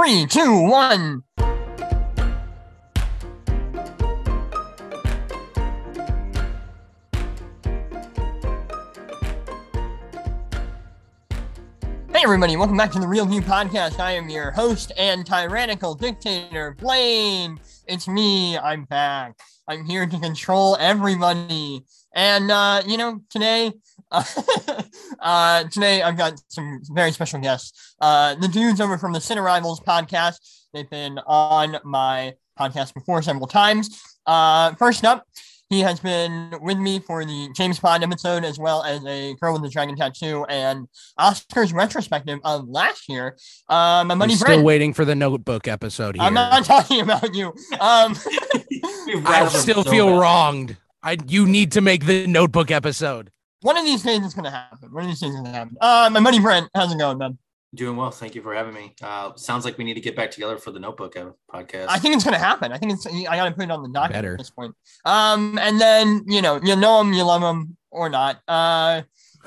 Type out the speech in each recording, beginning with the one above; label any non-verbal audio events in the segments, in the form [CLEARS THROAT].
Three, two, one. Hey everybody, welcome back to the Real View Podcast. I am your host and tyrannical dictator, Blaine. It's me, I'm back. I'm here to control everybody. And uh, you know, today [LAUGHS] uh, today I've got some very special guests. Uh, the dudes over from the Cine Rivals podcast. They've been on my podcast before several times. Uh, first up, he has been with me for the James Bond episode, as well as a Girl with the Dragon Tattoo and Oscars retrospective of last year. Uh, my money I'm still Brent. waiting for the notebook episode here. I'm not [LAUGHS] talking about you. Um, [LAUGHS] I still feel wronged. I you need to make the notebook episode. One of these days it's gonna happen. One of these days it's gonna happen. Uh, my money Brent, how's it going, man? Doing well. Thank you for having me. Uh, sounds like we need to get back together for the Notebook uh, podcast. I think it's gonna happen. I think it's. I gotta put it on the docket Better. at this point. Um, and then you know, you know him, you love him or not. Uh,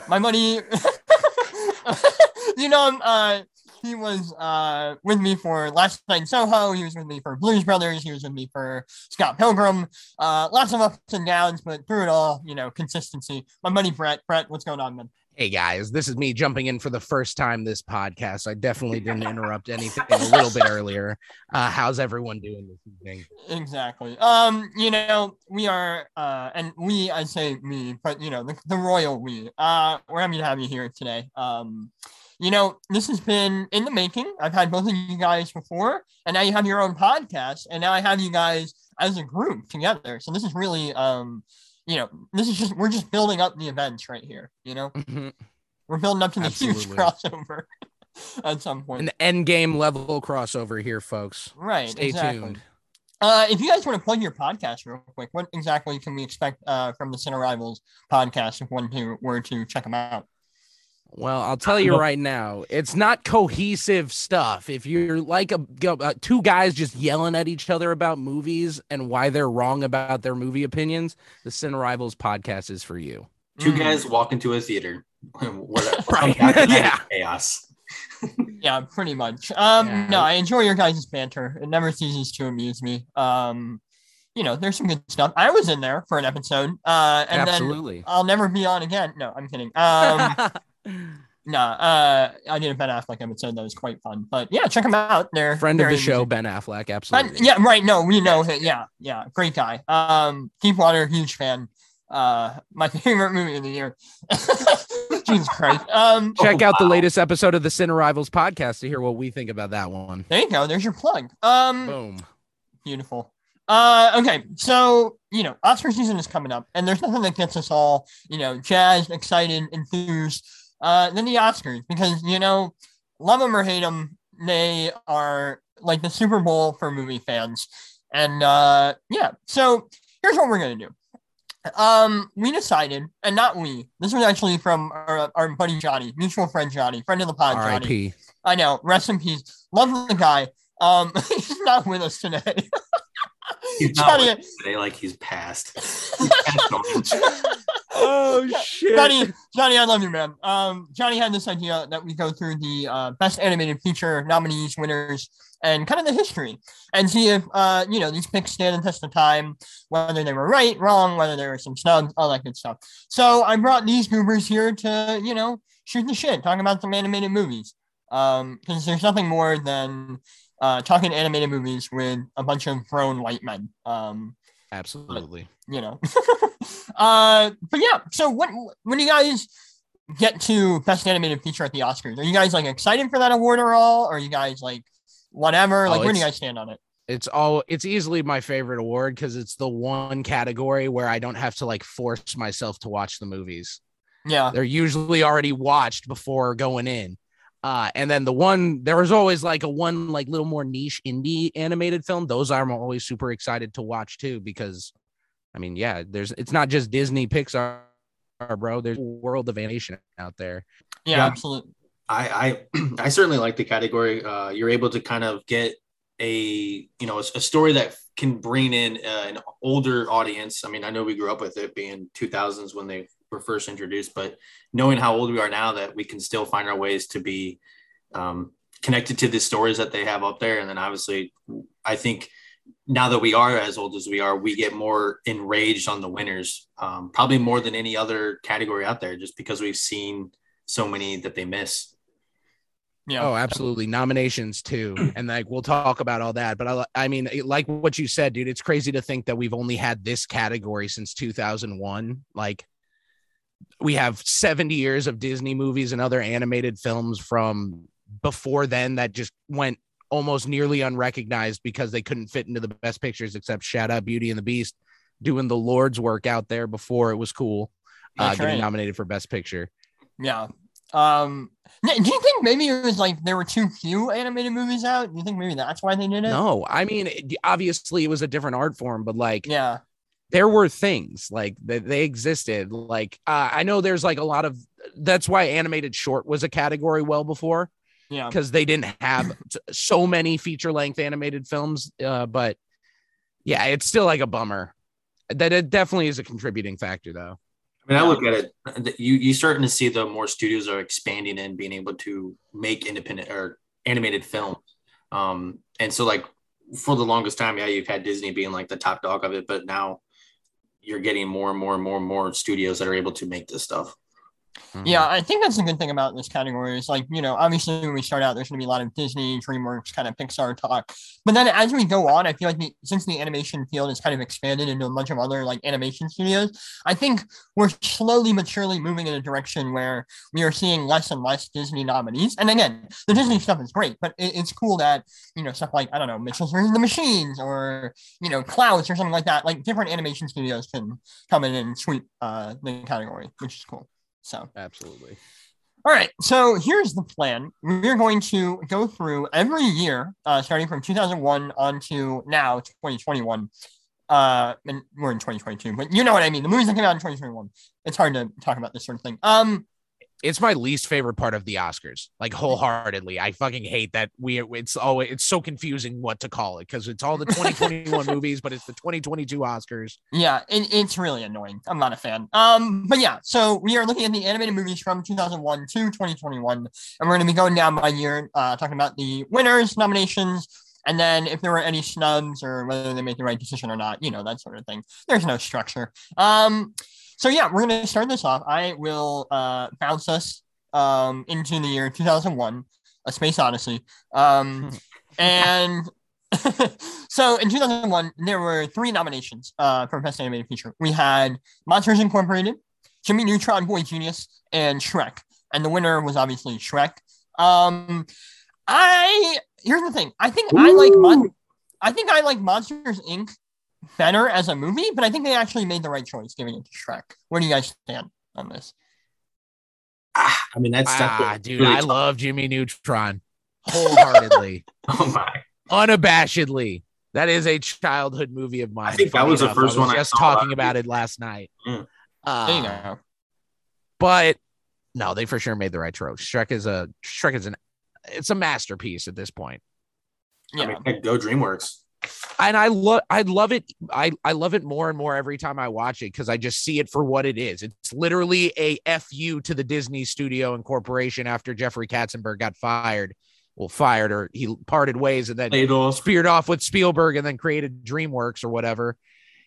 my money. [LAUGHS] you know him. Uh, he was uh with me for Last Night in Soho. He was with me for Blues Brothers. He was with me for Scott Pilgrim. Uh, lots of ups and downs, but through it all, you know, consistency. My money, Brett. Brett, what's going on, man? Hey guys, this is me jumping in for the first time this podcast. I definitely [LAUGHS] didn't interrupt anything a little bit earlier. Uh, how's everyone doing this evening? Exactly. Um, you know, we are uh and we I say me, but you know, the, the royal we. Uh we're happy to have you here today. Um, you know, this has been in the making. I've had both of you guys before, and now you have your own podcast, and now I have you guys as a group together. So this is really um you know, this is just we're just building up the events right here, you know. We're building up to the huge [LAUGHS] crossover [LAUGHS] at some point. An end game level crossover here, folks. right. Stay exactly. tuned. Uh, if you guys want to plug your podcast real quick, what exactly can we expect uh, from the Cine Rivals podcast if one who were to check them out? Well, I'll tell you right now, it's not cohesive stuff. If you're like a, go- uh, two guys just yelling at each other about movies and why they're wrong about their movie opinions, the Cine Rivals podcast is for you. Two Mm, guys walk into a theater. [LAUGHS] what [LAUGHS] Right. yeah. Yeah. Chaos. [LAUGHS] Yeah, pretty much. Um, Yeah. no, I enjoy your guys' banter. It never ceases to amuse me. Um, you know, there's some good stuff. I was in there for an episode. Uh, and then I'll never be on again. No, I'm kidding. Um, no, uh, I did a Ben Affleck episode that was quite fun. But yeah, check him out. They're Friend of the show. Ben Affleck. Ben- Absolutely. yeah, right. No, we know him. Yeah, yeah, great guy. Um, Deepwater, huge fan. Uh, my [LAUGHS] favorite movie of the year. [LAUGHS] Jesus Christ. Um, Check Oh, out the latest episode of the Cine Rivals podcast to hear what we think about that one. there you go. There's your plug. Um, Boom. beautiful. Uh, okay, so you know, Oscar season is coming up, and there's nothing that gets us all, you know, jazzed, excited, enthused, uh, than the Oscars because you know, love them or hate them, they are like the Super Bowl for movie fans, and uh, yeah. So here's what we're gonna do. Um, we decided, and not we. This was actually from our, our buddy Johnny, mutual friend Johnny, friend of the pod, Johnny. R.I.P. I know. Rest in peace. Love the guy. Um, [LAUGHS] he's not with us today. [LAUGHS] He's not Johnny, with today like he's passed. [LAUGHS] He's passed. [LAUGHS] Oh shit. Johnny, Johnny, I love you, man. Um, Johnny had this idea that we go through the uh, best animated feature nominees, winners, and kind of the history, and see if uh, you know these picks stand the test of time, whether they were right, wrong, whether there were some snubs, all that good stuff. So I brought these goobers here to you know shoot the shit, talk about some animated movies, um, because there's nothing more than uh, talking animated movies with a bunch of grown white men. Um, Absolutely. you know. [LAUGHS] uh, but yeah. So when when you guys get to best animated feature at the Oscars, are you guys like excited for that award or all? Or are you guys like whatever? Like Oh, where do you guys stand on it? It's all it's easily my favorite award because it's the one category where I don't have to like force myself to watch the movies. Yeah. They're usually already watched before going in. Uh, and then the one there was always like a one like little more niche indie animated film. Those I'm always super excited to watch too because I mean, yeah, there's it's not just Disney, Pixar, bro. There's a world of animation out there. Yeah, Yeah. absolutely. I, I [CLEARS THROAT] I certainly like the category. Uh, you're able to kind of get a you know a, a story that can bring in uh, an older audience. I mean, I know we grew up with it being 2000s when they were first introduced, but knowing how old we are now, that we can still find our ways to be um, connected to the stories that they have up there. And then obviously, I think now that we are as old as we are, we get more enraged on the winners, um, probably more than any other category out there, just because we've seen so many that they miss. Yeah. Oh, absolutely. Nominations too. [CLEARS THROAT] And like we'll talk about all that. But I, I mean, like what you said, dude, it's crazy to think that we've only had this category since 2001. Like we have 70 years of Disney movies and other animated films from before then that just went almost nearly unrecognized because they couldn't fit into the best pictures except shout out Beauty and the Beast doing the Lord's work out there before it was cool. Uh, getting nominated for best picture. Yeah. Um, do you think maybe it was like there were too few animated movies out? Do you think maybe that's why they did it? No, I mean, obviously it was a different art form, but like, yeah, there were things like that they existed. Like, uh, I know there's like a lot of that's why animated short was a category well before yeah, because they didn't have so many feature length animated films. Uh, but yeah, it's still like a bummer. That it definitely is a contributing factor, though. I mean, I look at it. You you starting to see the more studios are expanding and being able to make independent or animated films. Um, and so like for the longest time, yeah, you've had Disney being like the top dog of it, but now you're getting more and more and more and more studios that are able to make this stuff. Mm-hmm. Yeah, I think that's a good thing about this category. Is like, you know, obviously when we start out, there's going to be a lot of Disney, DreamWorks, kind of Pixar talk. But then as we go on, I feel like the, since the animation field has kind of expanded into a bunch of other like animation studios, I think we're slowly but surely moving in a direction where we are seeing less and less Disney nominees. And again, the Disney stuff is great, but it, it's cool that, you know, stuff like, I don't know, Mitchell's versus the Machines or, you know, Klaus or something like that, like different animation studios can come in and sweep uh, the category, which is cool. So absolutely. All right, so here's the plan. We're going to go through every year, uh, starting from 2001 on to now, 2021. Uh, and we're in 2022, but you know what I mean. The movies that came out in 2021. It's hard to talk about this sort of thing. Um, it's my least favorite part of the Oscars, like wholeheartedly. I fucking hate that we it's always it's so confusing what to call it because it's all the 2021 [LAUGHS] movies, but it's the 2022 Oscars. Yeah, it, it's really annoying. I'm not a fan. Um, but yeah, so we are looking at the animated movies from 2001 to 2021, and we're going to be going down by year, uh, talking about the winners, nominations, and then if there were any snubs or whether they made the right decision or not, you know, that sort of thing. There's no structure. Um, so yeah, we're gonna start this off. I will uh, bounce us um, into the year 2001, A Space Odyssey. Um, [LAUGHS] and [LAUGHS] so in 2001, there were three nominations uh, for Best Animated Feature. We had Monsters Incorporated, Jimmy Neutron Boy Genius, and Shrek. And the winner was obviously Shrek. Um, I here's the thing. I think Ooh. I like Mon- I think I like Monsters Inc better as a movie, but I think they actually made the right choice giving it to Shrek. Where do you guys stand on this? Ah, I mean, that's ah, dude. Really I tough. love Jimmy Neutron wholeheartedly. [LAUGHS] oh my, unabashedly. That is a childhood movie of mine. I think that was enough. the first I was one. Just talking about it last night. Mm. Uh, there you go. But no, they for sure made the right choice. Shrek is a Shrek is an it's a masterpiece at this point. Yeah, I mean, go DreamWorks and I love I love it. I, I love it more and more every time I watch it because I just see it for what it is. It's literally a fu to the Disney Studio and Corporation after Jeffrey Katzenberg got fired. Well, fired or he parted ways and then off. speared off with Spielberg and then created DreamWorks or whatever.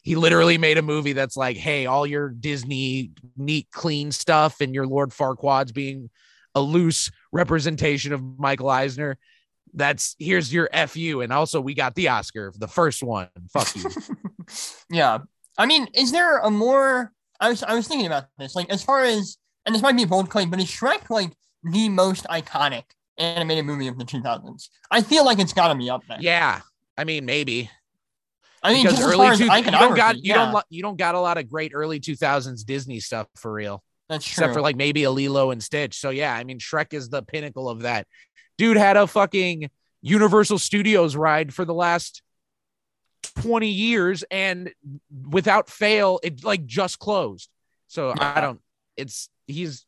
He literally made a movie that's like, hey, all your Disney neat, clean stuff and your Lord Farquaad's being a loose representation of Michael Eisner that's here's your fu and also we got the oscar the first one fuck you [LAUGHS] yeah i mean is there a more i was i was thinking about this like as far as and this might be a bold claim but is shrek like the most iconic animated movie of the 2000s i feel like it's got to be up there yeah i mean maybe I mean, because early two, you don't got you yeah. don't you don't got a lot of great early 2000s Disney stuff for real. That's true. Except for like maybe a Lilo and Stitch. So yeah, I mean Shrek is the pinnacle of that dude had a fucking Universal Studios ride for the last 20 years and without fail it like just closed. So yeah. I don't it's he's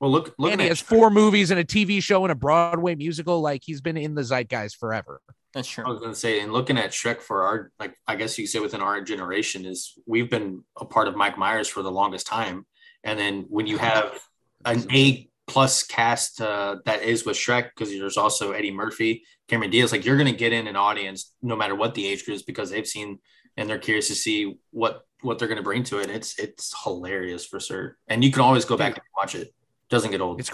well look look and he has four movies and a TV show and a Broadway musical like he's been in the zeitgeist forever. That's true. I was gonna say, and looking at Shrek for our like I guess you say within our generation is we've been a part of Mike Myers for the longest time. And then when you have an A plus cast uh, that is with Shrek because there's also Eddie Murphy, Cameron Diaz. Like you're going to get in an audience no matter what the age group is because they've seen and they're curious to see what what they're going to bring to it. It's it's hilarious for sure, and you can always go back and watch it. Doesn't get old. It's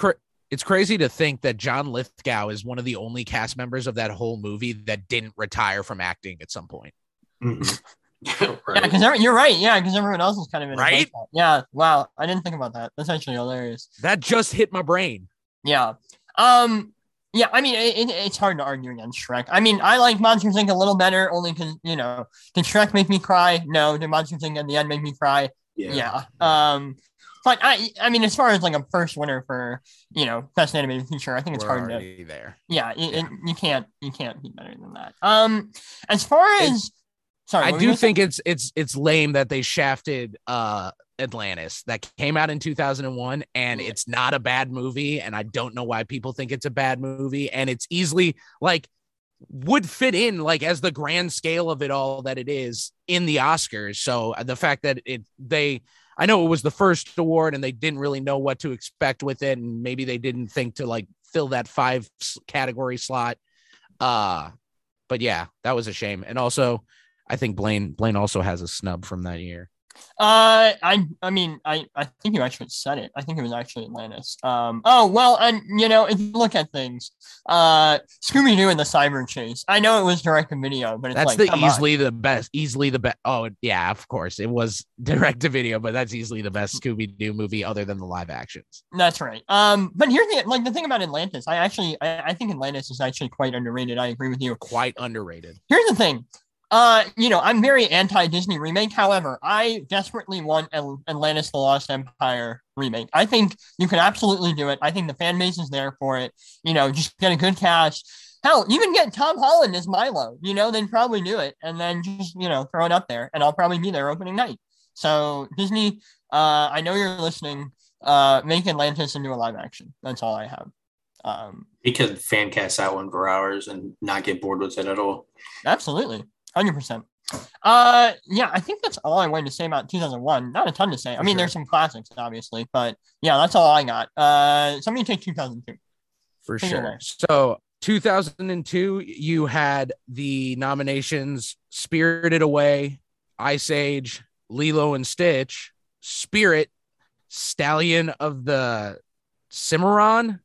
it's crazy to think that John Lithgow is one of the only cast members of that whole movie that didn't retire from acting at some point. Mhm. [LAUGHS] Yeah, because you're right. Yeah, because everyone else is kind of in Right? Yeah. Wow. I didn't think about that. That's actually hilarious. That just hit my brain. Yeah. Um. Yeah. I mean, it, it, it's hard to argue against Shrek. I mean, I like Monsters Inc. a little better, only because you know, did Shrek make me cry? No. Did Monsters Inc. at the end make me cry? Yeah. Um. But I, I mean, as far as like a first winner for you know best animated feature, I think it's We're hard to already there. yeah, it, it, you can't you can't be better than that. Um, as far as sorry, I do gonna say? think it's it's it's lame that they shafted uh Atlantis that came out in 2001 and it's not a bad movie and I don't know why people think it's a bad movie and it's easily like would fit in like as the grand scale of it all that it is in the Oscars. So uh, the fact that it they I know it was the first award and they didn't really know what to expect with it and maybe they didn't think to like fill that five category slot uh but yeah that was a shame. And also I think Blaine Blaine also has a snub from that year. Uh, I I mean, I I think you actually said it. I think it was actually Atlantis. Um. Oh well, and you know, if you look at things, uh, Scooby Doo and the Cyber Chase. I know it was direct to video, but it's That's like, the come on. easily the best, easily the best. Oh yeah, of course it was [LAUGHS] direct to video, but that's easily the best Scooby Doo movie other than the live actions. That's right. Um, but here's the like the thing about Atlantis. I actually I, I think Atlantis is actually quite underrated. I agree with you. Quite underrated. Here's the thing. Uh, you know, I'm very anti Disney remake. However, I desperately want Atl- Atlantis: The Lost Empire remake. I think you can absolutely do it. I think the fan base is there for it. You know, just get a good cast. Hell, you can get Tom Holland as Milo. You know, they'd probably do it, and then just you know throw it up there, and I'll probably be there opening night. So Disney, uh, I know you're listening. Uh, make Atlantis into a live action. That's all I have. Um, He could fan cast that one for hours and not get bored with it at all. Absolutely. 100%. Uh, yeah, I think that's all I wanted to say about 2001. Not a ton to say. I mean, sure. there's some classics, obviously, but yeah, that's all I got. Uh, somebody take 2002. For Take sure. So 2002, you had the nominations Spirited Away, Ice Age, Lilo and Stitch, Spirit, Stallion of the Cimarron.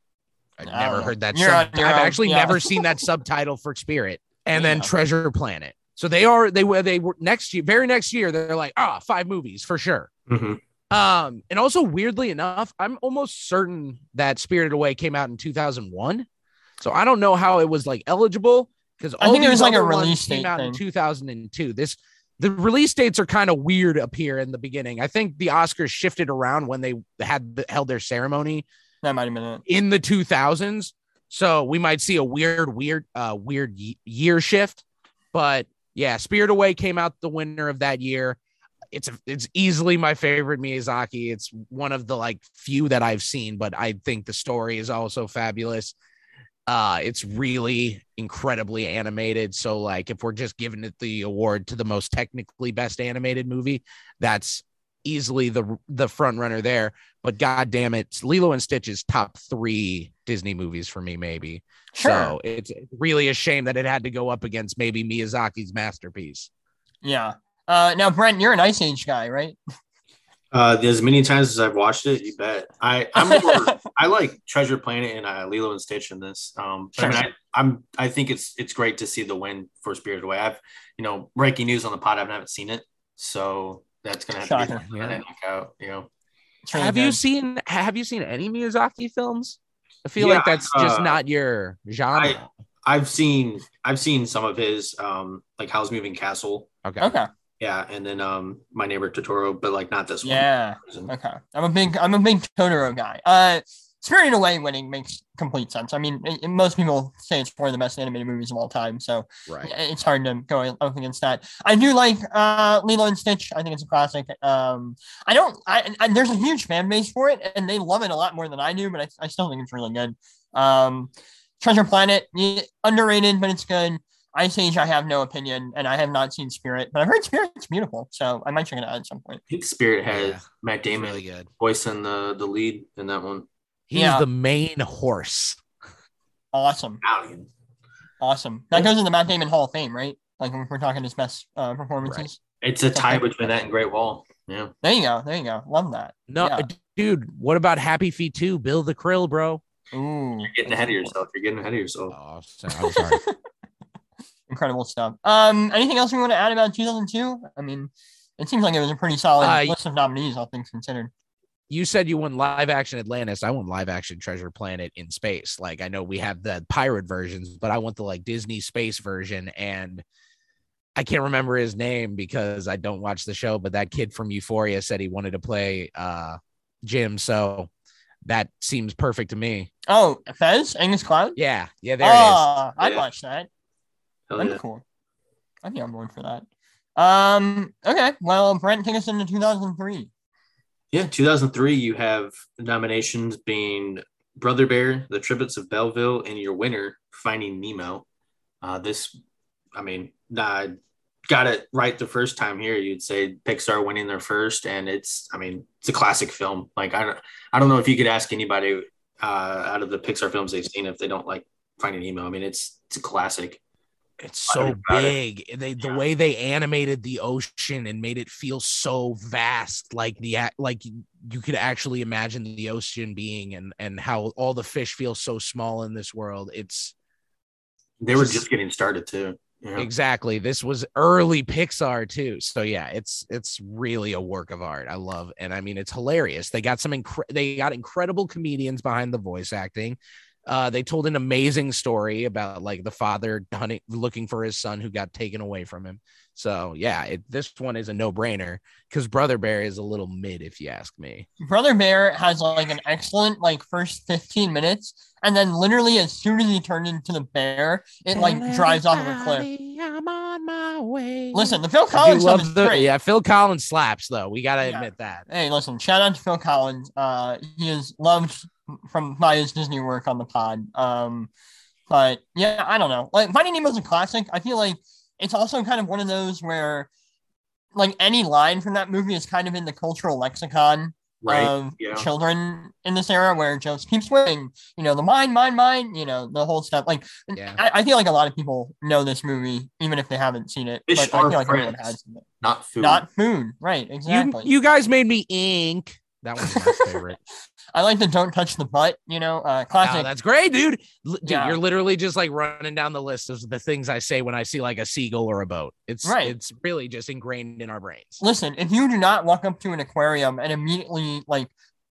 I've never know. heard that. Sub- I've actually yeah. never seen that subtitle for Spirit. And then Treasure Planet. So they are they were they were next year, very next year. They're like, ah, five movies for sure. Mhm. Um, and also weirdly enough, I'm almost certain that Spirited Away came out in 2001. So I don't know how it was like eligible because I think it was like a release came date out in 2002. This the release dates are kind of weird up here in the beginning. I think the Oscars shifted around when they had the, held their ceremony That might have been it. in the 2000s. So we might see a weird, weird, uh, weird y- year shift. But yeah, Spirit Away came out the winner of that year. It's a, it's easily my favorite Miyazaki. It's one of the like few that I've seen, but I think the story is also fabulous. Uh, it's really incredibly animated. So like, if we're just giving it the award to the most technically best animated movie, that's easily the the front runner there. But god damn it, Lilo and Stitch is top three Disney movies for me, maybe. Sure. So it's really a shame that it had to go up against maybe Miyazaki's masterpiece. Yeah. Uh, now, Brent, you're an Ice Age guy, right? Uh, as many times as I've watched it, you bet. I I'm more, [LAUGHS] I like Treasure Planet and uh, Lilo and Stitch in this. Um, but I mean, Sure. I, I'm I think it's it's great to see the win for Spirited Away. I've you know breaking news on the pod. I haven't seen it, so that's gonna have Shocker. to be Yeah. yeah. knock out. You know, really have you seen have you seen any Miyazaki films? I feel Yeah, like that's just uh, not your genre. I've seen I've seen some of his um like Howl's Moving Castle. okay. Okay. Yeah, and then um my neighbor Totoro, but like not this Yeah. one. Yeah. Okay. I'm a big I'm a big Totoro guy. Uh Spirited Away winning makes complete sense. I mean, it- most people say it's one of the best animated movies of all time, so Right. it's hard to go up against that. I do like uh Lilo and Stitch. I think it's a classic. Um I don't I, I there's a huge fan base for it and they love it a lot more than I do, but I, I still think it's really good. Um Treasure Planet, underrated, but it's good. Ice Age, I have no opinion, and I have not seen Spirit, but I've heard Spirit's beautiful, so I might check it out at some point. I think Spirit has Yeah, Matt It's Damon really good. voicing the the lead in that one. He's Yeah. the main horse. Awesome. Italian. Awesome. That goes in the Matt Damon Hall of Fame, right? Like when we're talking his best uh, performances. It's a tie between that and Great Wall. Yeah. There you go. There you go. Love that. No, Yeah. dude, what about Happy Feet 2? Bill the Krill, bro. Ooh. You're getting ahead of yourself. You're getting ahead of yourself. Oh, I'm sorry. [LAUGHS] Incredible stuff. Um, anything else we want to add about 2002? I mean, it seems like it was a pretty solid Uh, list of nominees, all things considered. You said you won live action Atlantis. I want live action Treasure Planet in space. Like I know we have the pirate versions, but I want the like Disney space version. And I can't remember his name because I don't watch the show, but that kid from Euphoria said he wanted to play uh Jim. So that seems perfect to me. Oh, Fez, Angus Cloud. Yeah, yeah, there it is. Ah, I'd Yeah. watch that. Hell That'd yeah. be cool. I'd be on board for that. Um. Okay. Well, Brent, take us into 2003. Yeah, 2003, you have nominations being Brother Bear, The Triplets of Belleville, and your winner, Finding Nemo. Uh, this, I mean, I got it right the first time here. You'd say Pixar winning their first, and it's, I mean, it's a classic film. Like, I don't, I don't know if you could ask anybody uh, out of the Pixar films they've seen if they don't like Finding Nemo. I mean, it's, it's a classic. It's so about it. big. They the Yeah. way they animated the ocean and made it feel so vast, like the like you- you could actually imagine the ocean being, and and how all the fish feel so small in this world. It's They were Just- just getting started too. Yeah. exactly this was early Pixar too. So yeah, it's it's really a work of art. I love, and I mean it's hilarious. They got some incre- they got incredible comedians behind the voice acting. Uh, they told an amazing story about like the father hunting, looking for his son who got taken away from him. So yeah, it, this one is a no brainer because Brother Bear is a little mid, if you ask me. Brother Bear has like an excellent like first 15 minutes, and then literally as soon as he turned into the bear, it like drives off of a cliff. I'm on my way. Listen, the Phil Collins stuff is the great. yeah. Phil Collins slaps though. We gotta Yeah. admit that. Hey, listen, shout out to Phil Collins. Uh, he is loved from by his Disney work on the pod. Um, but yeah, I don't know. Like Finding Nemo's a classic. I feel like it's also kind of one of those where, like, any line from that movie is kind of in the cultural lexicon Right. of yeah. children in this era, where it just keeps winning. You know, the mine, mine, mine. You know, the whole stuff. Like, Yeah. I, I feel like a lot of people know this movie, even if they haven't seen it. Fish but I feel like everyone friends. has seen it. Not food. Not food, right? You Exactly. you guys made me ink. That was my [LAUGHS] favorite. I like the don't touch the butt, you know, uh, Oh, classic. that's great, dude. L- Dude, Yeah. you're literally just like running down the list of the things I say when I see like a seagull or a boat. It's Right. it's really just ingrained in our brains. Listen, if you do not walk up to an aquarium and immediately like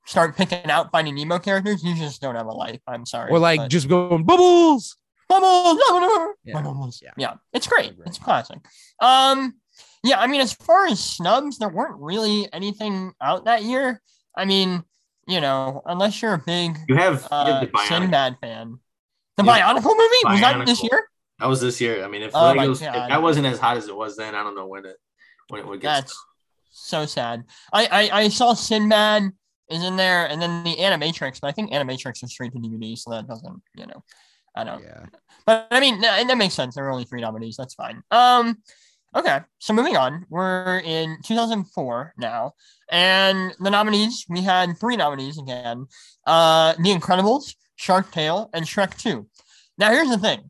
start picking out Finding Nemo characters, you just don't have a life. I'm sorry. Or like but- just going bubbles. bubbles, bubbles, [LAUGHS] Yeah, bubbles. yeah. yeah, it's great. It's classic. Um, yeah, I mean, as far as snubs, there weren't really anything out that year. I mean, you know, unless you're a big You have, you uh, have the Sinbad fan. The Yeah. Bionicle movie was that this year? That was this year. I mean, if, Oh my Legos, if that wasn't as hot as it was then, I don't know when it when it would get. That's so sad. I, I I saw Sinbad is in there, and then the Animatrix, but I think Animatrix is straight to DVD, so that doesn't, you know, I don't. Yeah. But I mean, that, that makes sense. There were only three nominees. That's fine. Um, okay. So moving on, we're in 2004 now, and the nominees we had three nominees again: uh, The Incredibles, Shark Tale, and Shrek 2. Now here's the thing: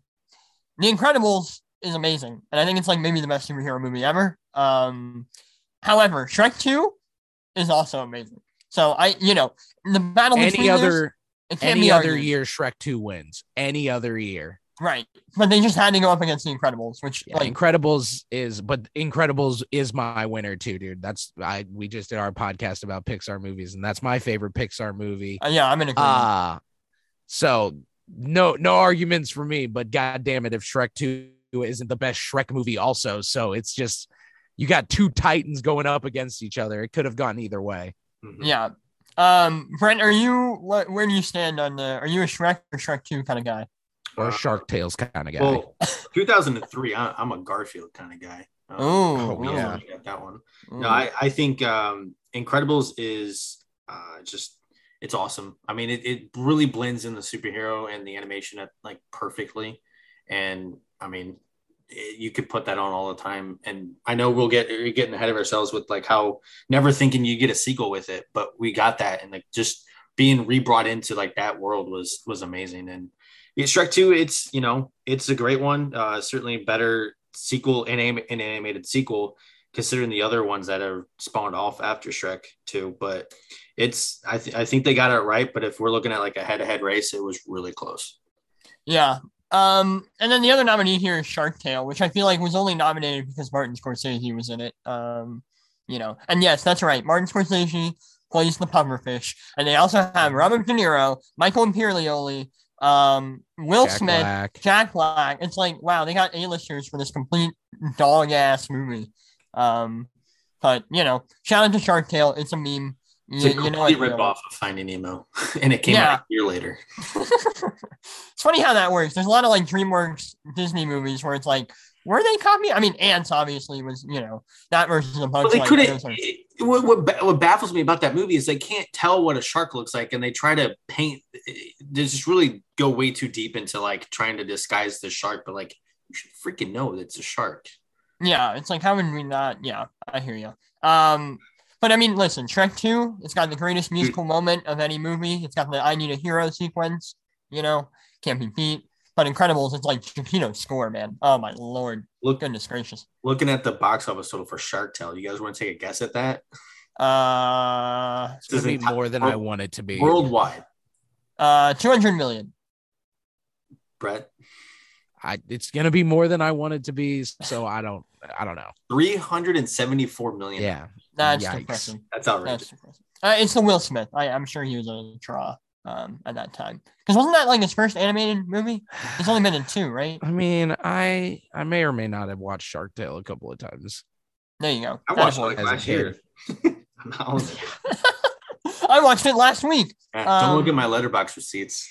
The Incredibles is amazing, and I think it's like maybe the best superhero movie ever. Um, however, Shrek 2 is also amazing. So I, you know, the battle Any between those, other can't any other argued. year Shrek 2 wins. Any other year. Right. But they just had to go up against the Incredibles, which Yeah, like Incredibles is but Incredibles is my winner too, dude. That's I we just did our podcast about Pixar movies and that's my favorite Pixar movie. uh, yeah, I'm in agreement. Ah, so no no arguments for me, but god damn it if Shrek 2 isn't the best Shrek movie also. So it's just you got two titans going up against each other. It could have gone either way. Mhm. yeah. Um, Brent, are you what where do you stand on the are you a Shrek or Shrek 2 kind of guy? Or Uh, Shark Tales kind of guy. Well, 2003. I, I'm a Garfield kind of guy. Um, Oh, yeah. know if you got that one. No, I, I think um, Incredibles is uh, just it's awesome. I mean, it, it really blends in the superhero and the animation at, like perfectly. And I mean, it, you could put that on all the time. And I know we'll get we're getting ahead of ourselves with like how never thinking you get a sequel with it, but we got that and like just being rebrought into like that world was was amazing. And yeah, Shrek Two, it's you know it's a great one. Uh, certainly better sequel an, anim- an animated sequel considering the other ones that are spawned off after Shrek 2. But it's I, th- I think they got it right. But if we're looking at like a head to head race, it was really close. Yeah. Um, and then the other nominee here is Shark Tale, which I feel like was only nominated because Martin Scorsese was in it. Um, you know, and yes, that's right. Martin Scorsese plays the pufferfish, and they also have Robert De Niro, Michael Imperioli, um, Will Jack Smith, Black. Jack Black. It's like wow, they got A-listers for this complete dog ass movie. Um, but you know, shout out to Shark Tale. It's a meme. It's You, a you know, complete it, rip off of Finding Nemo, [LAUGHS] and it came Yeah. out a year later. [LAUGHS] it's funny how that works. There's a lot of like DreamWorks Disney movies where it's like, were they copying? I mean, Antz obviously was, you know, that versus a bunch But they like, couldn't. it- what, what what baffles me about that movie is they can't tell what a shark looks like, and they try to paint. They just really go way too deep into like trying to disguise the shark, but like you should freaking know that it's a shark. Yeah, it's like how would we not? Yeah, I hear you. Um, but I mean, listen, Shrek Two, it's got the greatest musical moment of any movie. It's got the "I Need a Hero" sequence. You know, can't be beat. But Incredibles, it's like Giacchino's score, man. Oh my lord, Look, goodness gracious. looking at the box office total for Shark Tale, you guys want to take a guess at that? Uh, It's gonna be Doesn't- more than I want it to be. Worldwide, uh, two hundred million. Brett, I, it's gonna be more than I want it to be. So I don't. I don't know. three hundred and seventy-four million. Yeah. That's Yikes. depressing. that's outrageous. That's depressing. Uh, it's the Will Smith. I, I'm sure he was a draw um, at that time. Because wasn't that like his first animated movie? He's only been in two, right? I mean, I I may or may not have watched Shark Tale a couple of times. There you go. I watched it like last year. [LAUGHS] I'm not holding [LAUGHS] it. I watched it last week. Yeah, don't look Um, at my Letterboxd receipts.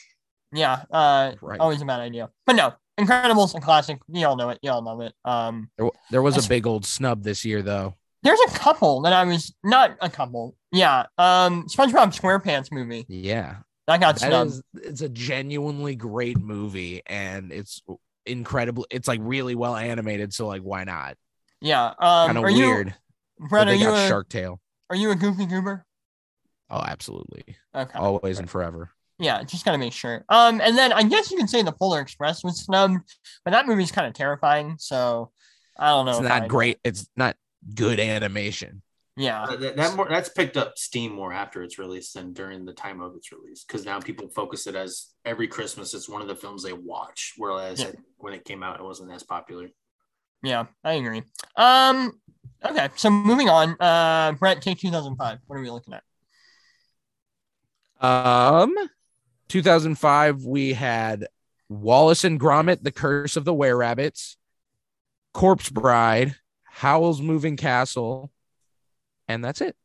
Yeah, uh, Right. always a bad idea. But no, Incredibles, a classic. You all know it. You all know it. Um, There, there was a big old snub this year, though. there's a couple that I was not a couple. Yeah, um, SpongeBob SquarePants movie Yeah, that got that snubbed. is. It's a genuinely great movie, and it's incredible. It's like really well animated. So like, why not? yeah. Um, kind of weird. you, Brett? Are you a Shark Tale. are you a Goofy Goober? Oh, absolutely. Okay. Always and forever. Yeah, just gotta make sure. Um, and then I guess you can say the Polar Express was snubbed, but that movie's kind of terrifying. So I don't know. It's not great. It's not good animation. Yeah, Uh, that, that more that's picked up steam more after its release than during the time of its release because now people focus it as every Christmas it's one of the films they watch, whereas Yeah. when it came out it wasn't as popular. yeah, I agree. Um, okay, so moving on. Uh, Brett, take 2005. What are we looking at? Um, 2005, we had Wallace and Gromit: The Curse of the Were Rabbits, Corpse Bride, Howl's Moving Castle, and that's it.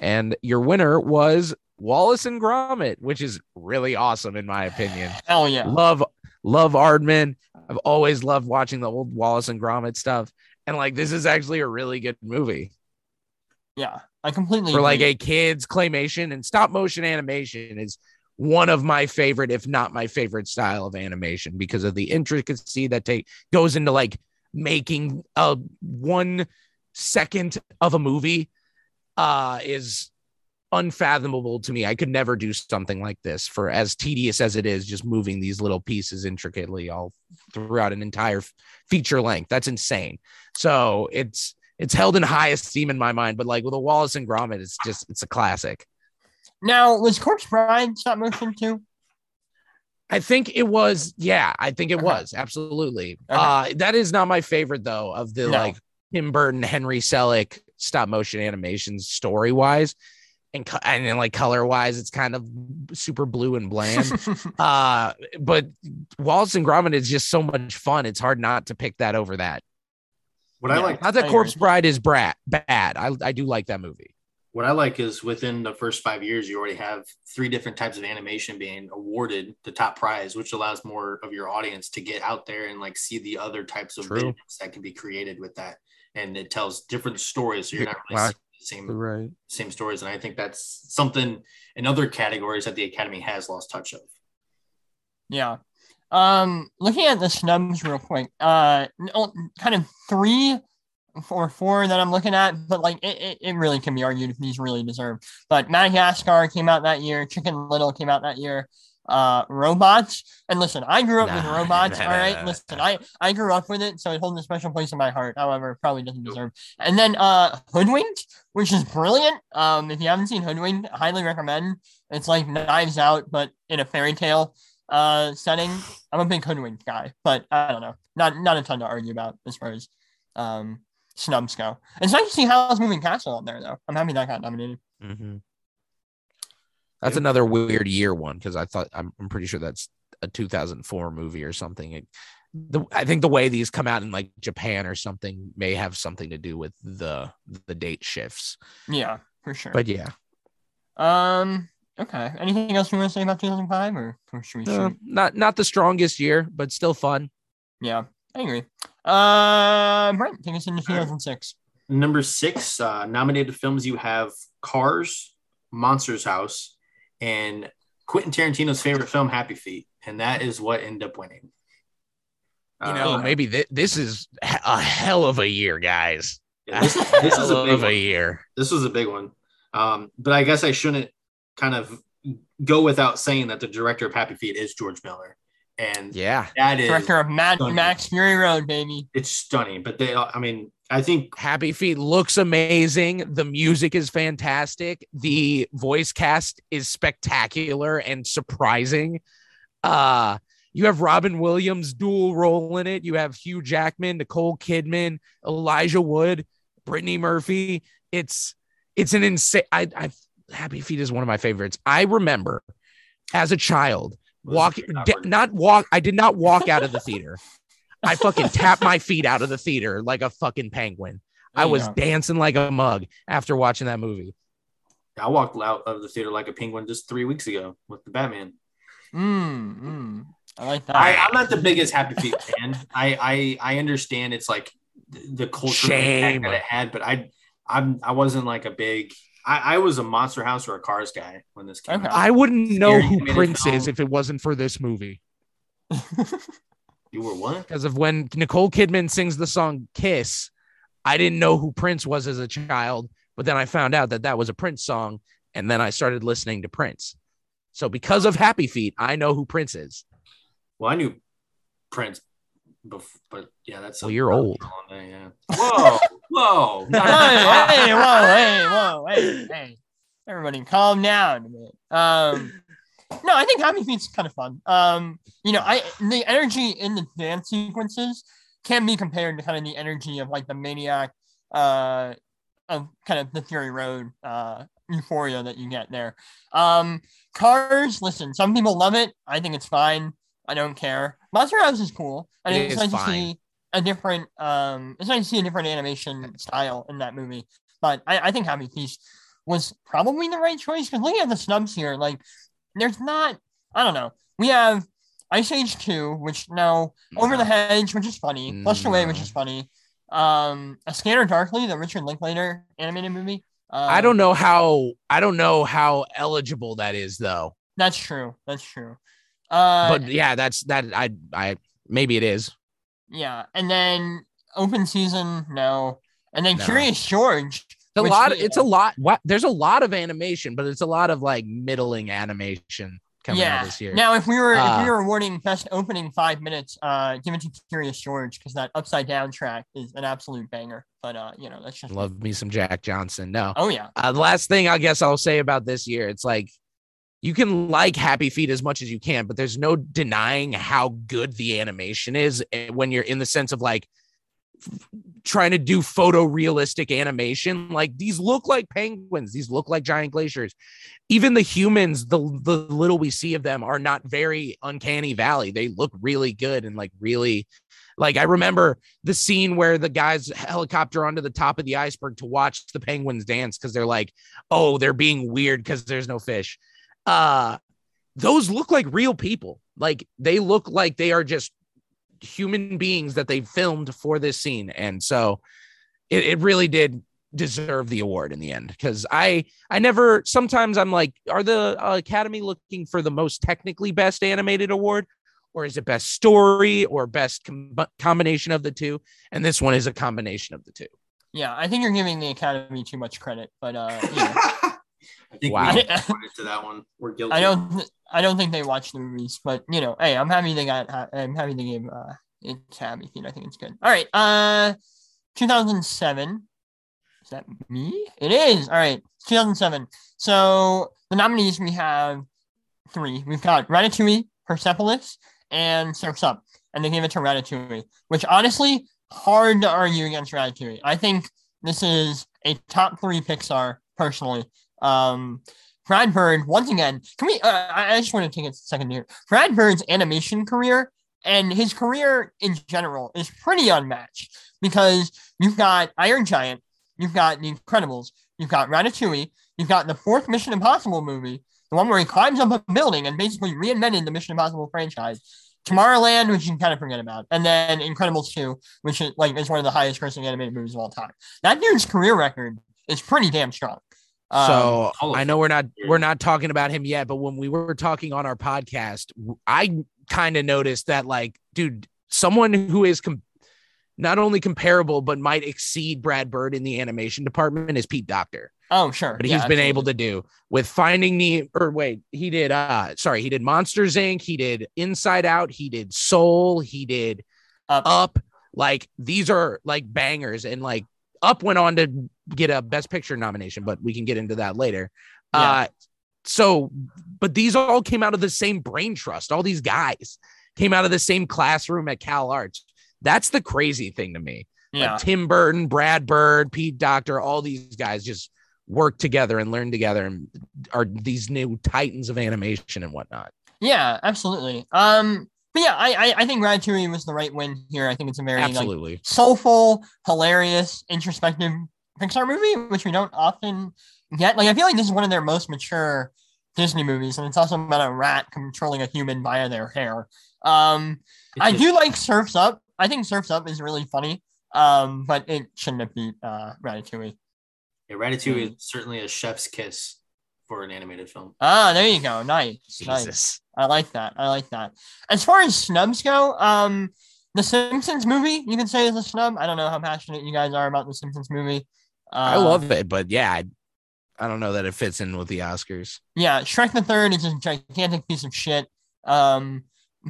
And your winner was Wallace and Gromit, which is really awesome in my opinion. Hell yeah. Love, love Aardman. I've always loved watching the old Wallace and Gromit stuff, and like this is actually a really good movie Yeah, I completely for like a kids claymation and stop motion animation is one of my favorite if not my favorite style of animation because of the intricacy that take goes into like making a one second of a movie uh is unfathomable to me i could never do something like this for as tedious as it is just moving these little pieces intricately all throughout an entire feature length that's insane so it's it's held in high esteem in my mind, but like with a Wallace and Gromit, it's just it's a classic. Now, was Corpse Bride stop motion too? I think it was, yeah, I think it Okay. was absolutely. Okay. Uh, that is not my favorite though of the No. like Tim Burton, Henry Selick stop motion animations story wise, and and then like color wise, it's kind of super blue and bland. [LAUGHS] uh, but Wallace and Gromit is just so much fun. It's hard not to pick that over that. What I like Not that Corpse. Bride is brat bad. I I do like that movie. what I like is within the first five years you already have three different types of animation being awarded the top prize, which allows more of your audience to get out there and like see the other types of True. videos that can be created with that. And it tells different stories. So you're not really seeing the same Right. same stories. And I think that's something in other categories that the Academy has lost touch of. Yeah. Um, looking at the snubs real quick, uh, kind of three or four that I'm looking at, but like it, it, it really can be argued if these really deserve. But Madagascar came out that year, Chicken Little came out that year, uh robots. And listen, I grew up with Nah, robots. [LAUGHS] nah, all nah, listen. I I grew up with it, so it holds a special place in my heart. However, it probably doesn't deserve. And then uh Hoodwinked, which is brilliant. Um, if you haven't seen Hoodwinked, highly recommend. It's like Knives Out, but in a fairy tale uh setting. I'm a big Hoodwinked guy, but I don't know. Not not a ton to argue about as far as um snubs go. It's nice to see Howl's Moving Castle on there though. I'm happy that got nominated. Mhm. That's another weird year one because I thought I'm, I'm pretty sure that's a 2004 movie or something. It, the, I think the way these come out in like Japan or something may have something to do with the the date shifts. Yeah, for sure. But yeah, um okay. Anything else you want to say about 2005 or, or should we uh, shoot? not not the strongest year, but still fun. Yeah, I agree. Uh Brent, take us into 2006. Number six, uh, nominated films you have Cars, Monsters House, and Quentin Tarantino's favorite film, Happy Feet. And that is what ended up winning. You know, Uh, maybe th- this is a hell of a year, guys. yeah, this, this [LAUGHS] is a big of a year. This was a big one. Um, but I guess I shouldn't kind of go without saying that the director of Happy Feet is George Miller. And Yeah, that is Director of Mad. Max Fury Road, baby. it's stunning. But they I mean, I think Happy Feet looks amazing. The music is fantastic. The voice cast is spectacular and surprising. Uh, you have Robin Williams dual role in it. You have Hugh Jackman, Nicole Kidman, Elijah Wood, Brittany Murphy. It's it's an insane. I, I Happy Feet is one of my favorites. I remember as a child walking, not walk. I did not walk out of the theater. [LAUGHS] I fucking tapped my feet out of the theater like a fucking penguin. I was go. dancing like a mug after watching that movie. I walked out of the theater like a penguin just three weeks ago with the Batman. Mm, mm. I like that. I, I'm not the biggest Happy Feet fan. I, I I understand it's like the, the cultural Shame. impact that it had, but I I'm I wasn't like a big. I, I was a Monster House or a Cars guy when this came Okay. out. I wouldn't know Scary who Prince is if it wasn't for this movie. [LAUGHS] You were what? Because of when Nicole Kidman sings the song Kiss, I didn't know who Prince was as a child, but then I found out that that was a Prince song, and then I started listening to Prince. So because of Happy Feet, I know who Prince is. Well, I knew Prince, bef- but yeah, that's. Well, you're old. Yeah. Whoa, whoa! hey, [LAUGHS] hey, whoa, hey, whoa, hey, hey. Everybody calm down a bit. Um no, I think Happy Feet's kind of fun. Um, you know, I the energy in the dance sequences can be compared to kind of the energy of like the maniac uh of kind of the Fury Road uh euphoria that you get there. Um Cars, listen, some people love it. I think it's fine. I don't care. Monster House is cool. I It it's nice to fine. see a different um it's nice to see a different animation style in that movie. But I, I think Happy Feast was probably the right choice because looking at the snubs here, like there's not I don't know. We have Ice Age 2, which no, Over the Hedge, which is funny, Flushed Away, which is funny. Um A Scanner Darkly, the Richard Linklater animated movie. Um, I don't know how I don't know how eligible that is though. That's true. That's true. Uh But yeah, that's that I I maybe it is. yeah, and then open season, no. And then No. Curious George. A which lot. It's a lot. What there's a lot of animation, but it's a lot of like middling animation coming yeah. out this year. Now, if we were if Uh, we were awarding best opening five minutes, uh, give it to Curious George because that upside down track is an absolute banger. But uh, you know, that's just Love me some Jack Johnson. No. Oh yeah, Uh, the last thing I guess I'll say about this year, it's like you can like Happy Feet as much as you can, but there's no denying how good the animation is eh, when you're in the sense of like trying to do photorealistic animation. Like these look like penguins, these look like giant glaciers. Even the humans, the the little we see of them are not very uncanny valley. They look really good and like really like I remember the scene where the guys helicopter onto the top of the iceberg to watch the penguins dance because they're like, oh, they're being weird because there's no fish. Uh those look like real people. Like they look like they are just human beings that they filmed for this scene. And so it, it really did deserve the award in the end because I I never sometimes I'm like, are the uh, Academy looking for the most technically best animated award? Or is it best story or best com- combination of the two? And this one is a combination of the two. Yeah, I think you're giving the Academy too much credit, but uh, you [LAUGHS] know, I think Wow. we [LAUGHS] pointed to that one. We're guilty. I don't, I don't think they watch the movies, but you know, hey, I'm happy they got, I'm happy they gave uh, it Tabby thing. I think it's good. All right, uh, 2007. Is that me? It is. All right, 2007. So the nominees we have three. We've got Ratatouille, Persepolis, and Surf's Up, and they gave it to Ratatouille, which honestly hard to argue against Ratatouille. I think this is a top three Pixar personally. Um, Brad Bird, once again, can we? Uh, I just want to take a second here. Brad Bird's animation career and his career in general is pretty unmatched because you've got Iron Giant, you've got The Incredibles, you've got Ratatouille, you've got the fourth Mission Impossible movie, the one where he climbs up a building and basically reinvented the Mission Impossible franchise. Tomorrowland, which you can kind of forget about, and then Incredibles 2, which is like is one of the highest grossing animated movies of all time. That dude's career record is pretty damn strong. Um, So I know we're not we're not talking about him yet, but when we were talking on our podcast, I kind of noticed that like, dude, someone who is com- not only comparable but might exceed Brad Bird in the animation department is Pete Docter. oh sure, But he's been able to do with finding the or wait, he did uh sorry, he did Monsters Inc., he did Inside Out, he did Soul, he did Up. Up. Like these are like bangers and like Up went on to get a best picture nomination, but we can get into that later. Yeah. Uh so but these all came out of the same brain trust. All these guys came out of the same classroom at Cal Arts. That's the crazy thing to me. yeah. Like Tim Burton, Brad Bird, Pete Docter, all these guys just work together and learn together and are these new titans of animation and whatnot. Yeah, absolutely. Um, but yeah, I, I I think Ratatouille was the right win here. I think it's a very like Absolutely. soulful, hilarious, introspective Pixar movie, which we don't often get. Like I feel like this is one of their most mature Disney movies, and it's also about a rat controlling a human via their hair. Um, I do like Surfs Up. I think Surfs Up is really funny. Um, but it shouldn't have beat uh Ratatouille. Yeah, Ratatouille is certainly a chef's kiss for an animated film. Ah, there you go. Nice. Nice. I like that. I like that. As far as snubs go, um, the Simpsons movie you can say is a snub. I don't know how passionate you guys are about the Simpsons movie. Uh, I love it, but yeah, I, I don't know that it fits in with the Oscars. Yeah, Shrek the Third is a gigantic piece of shit. Um,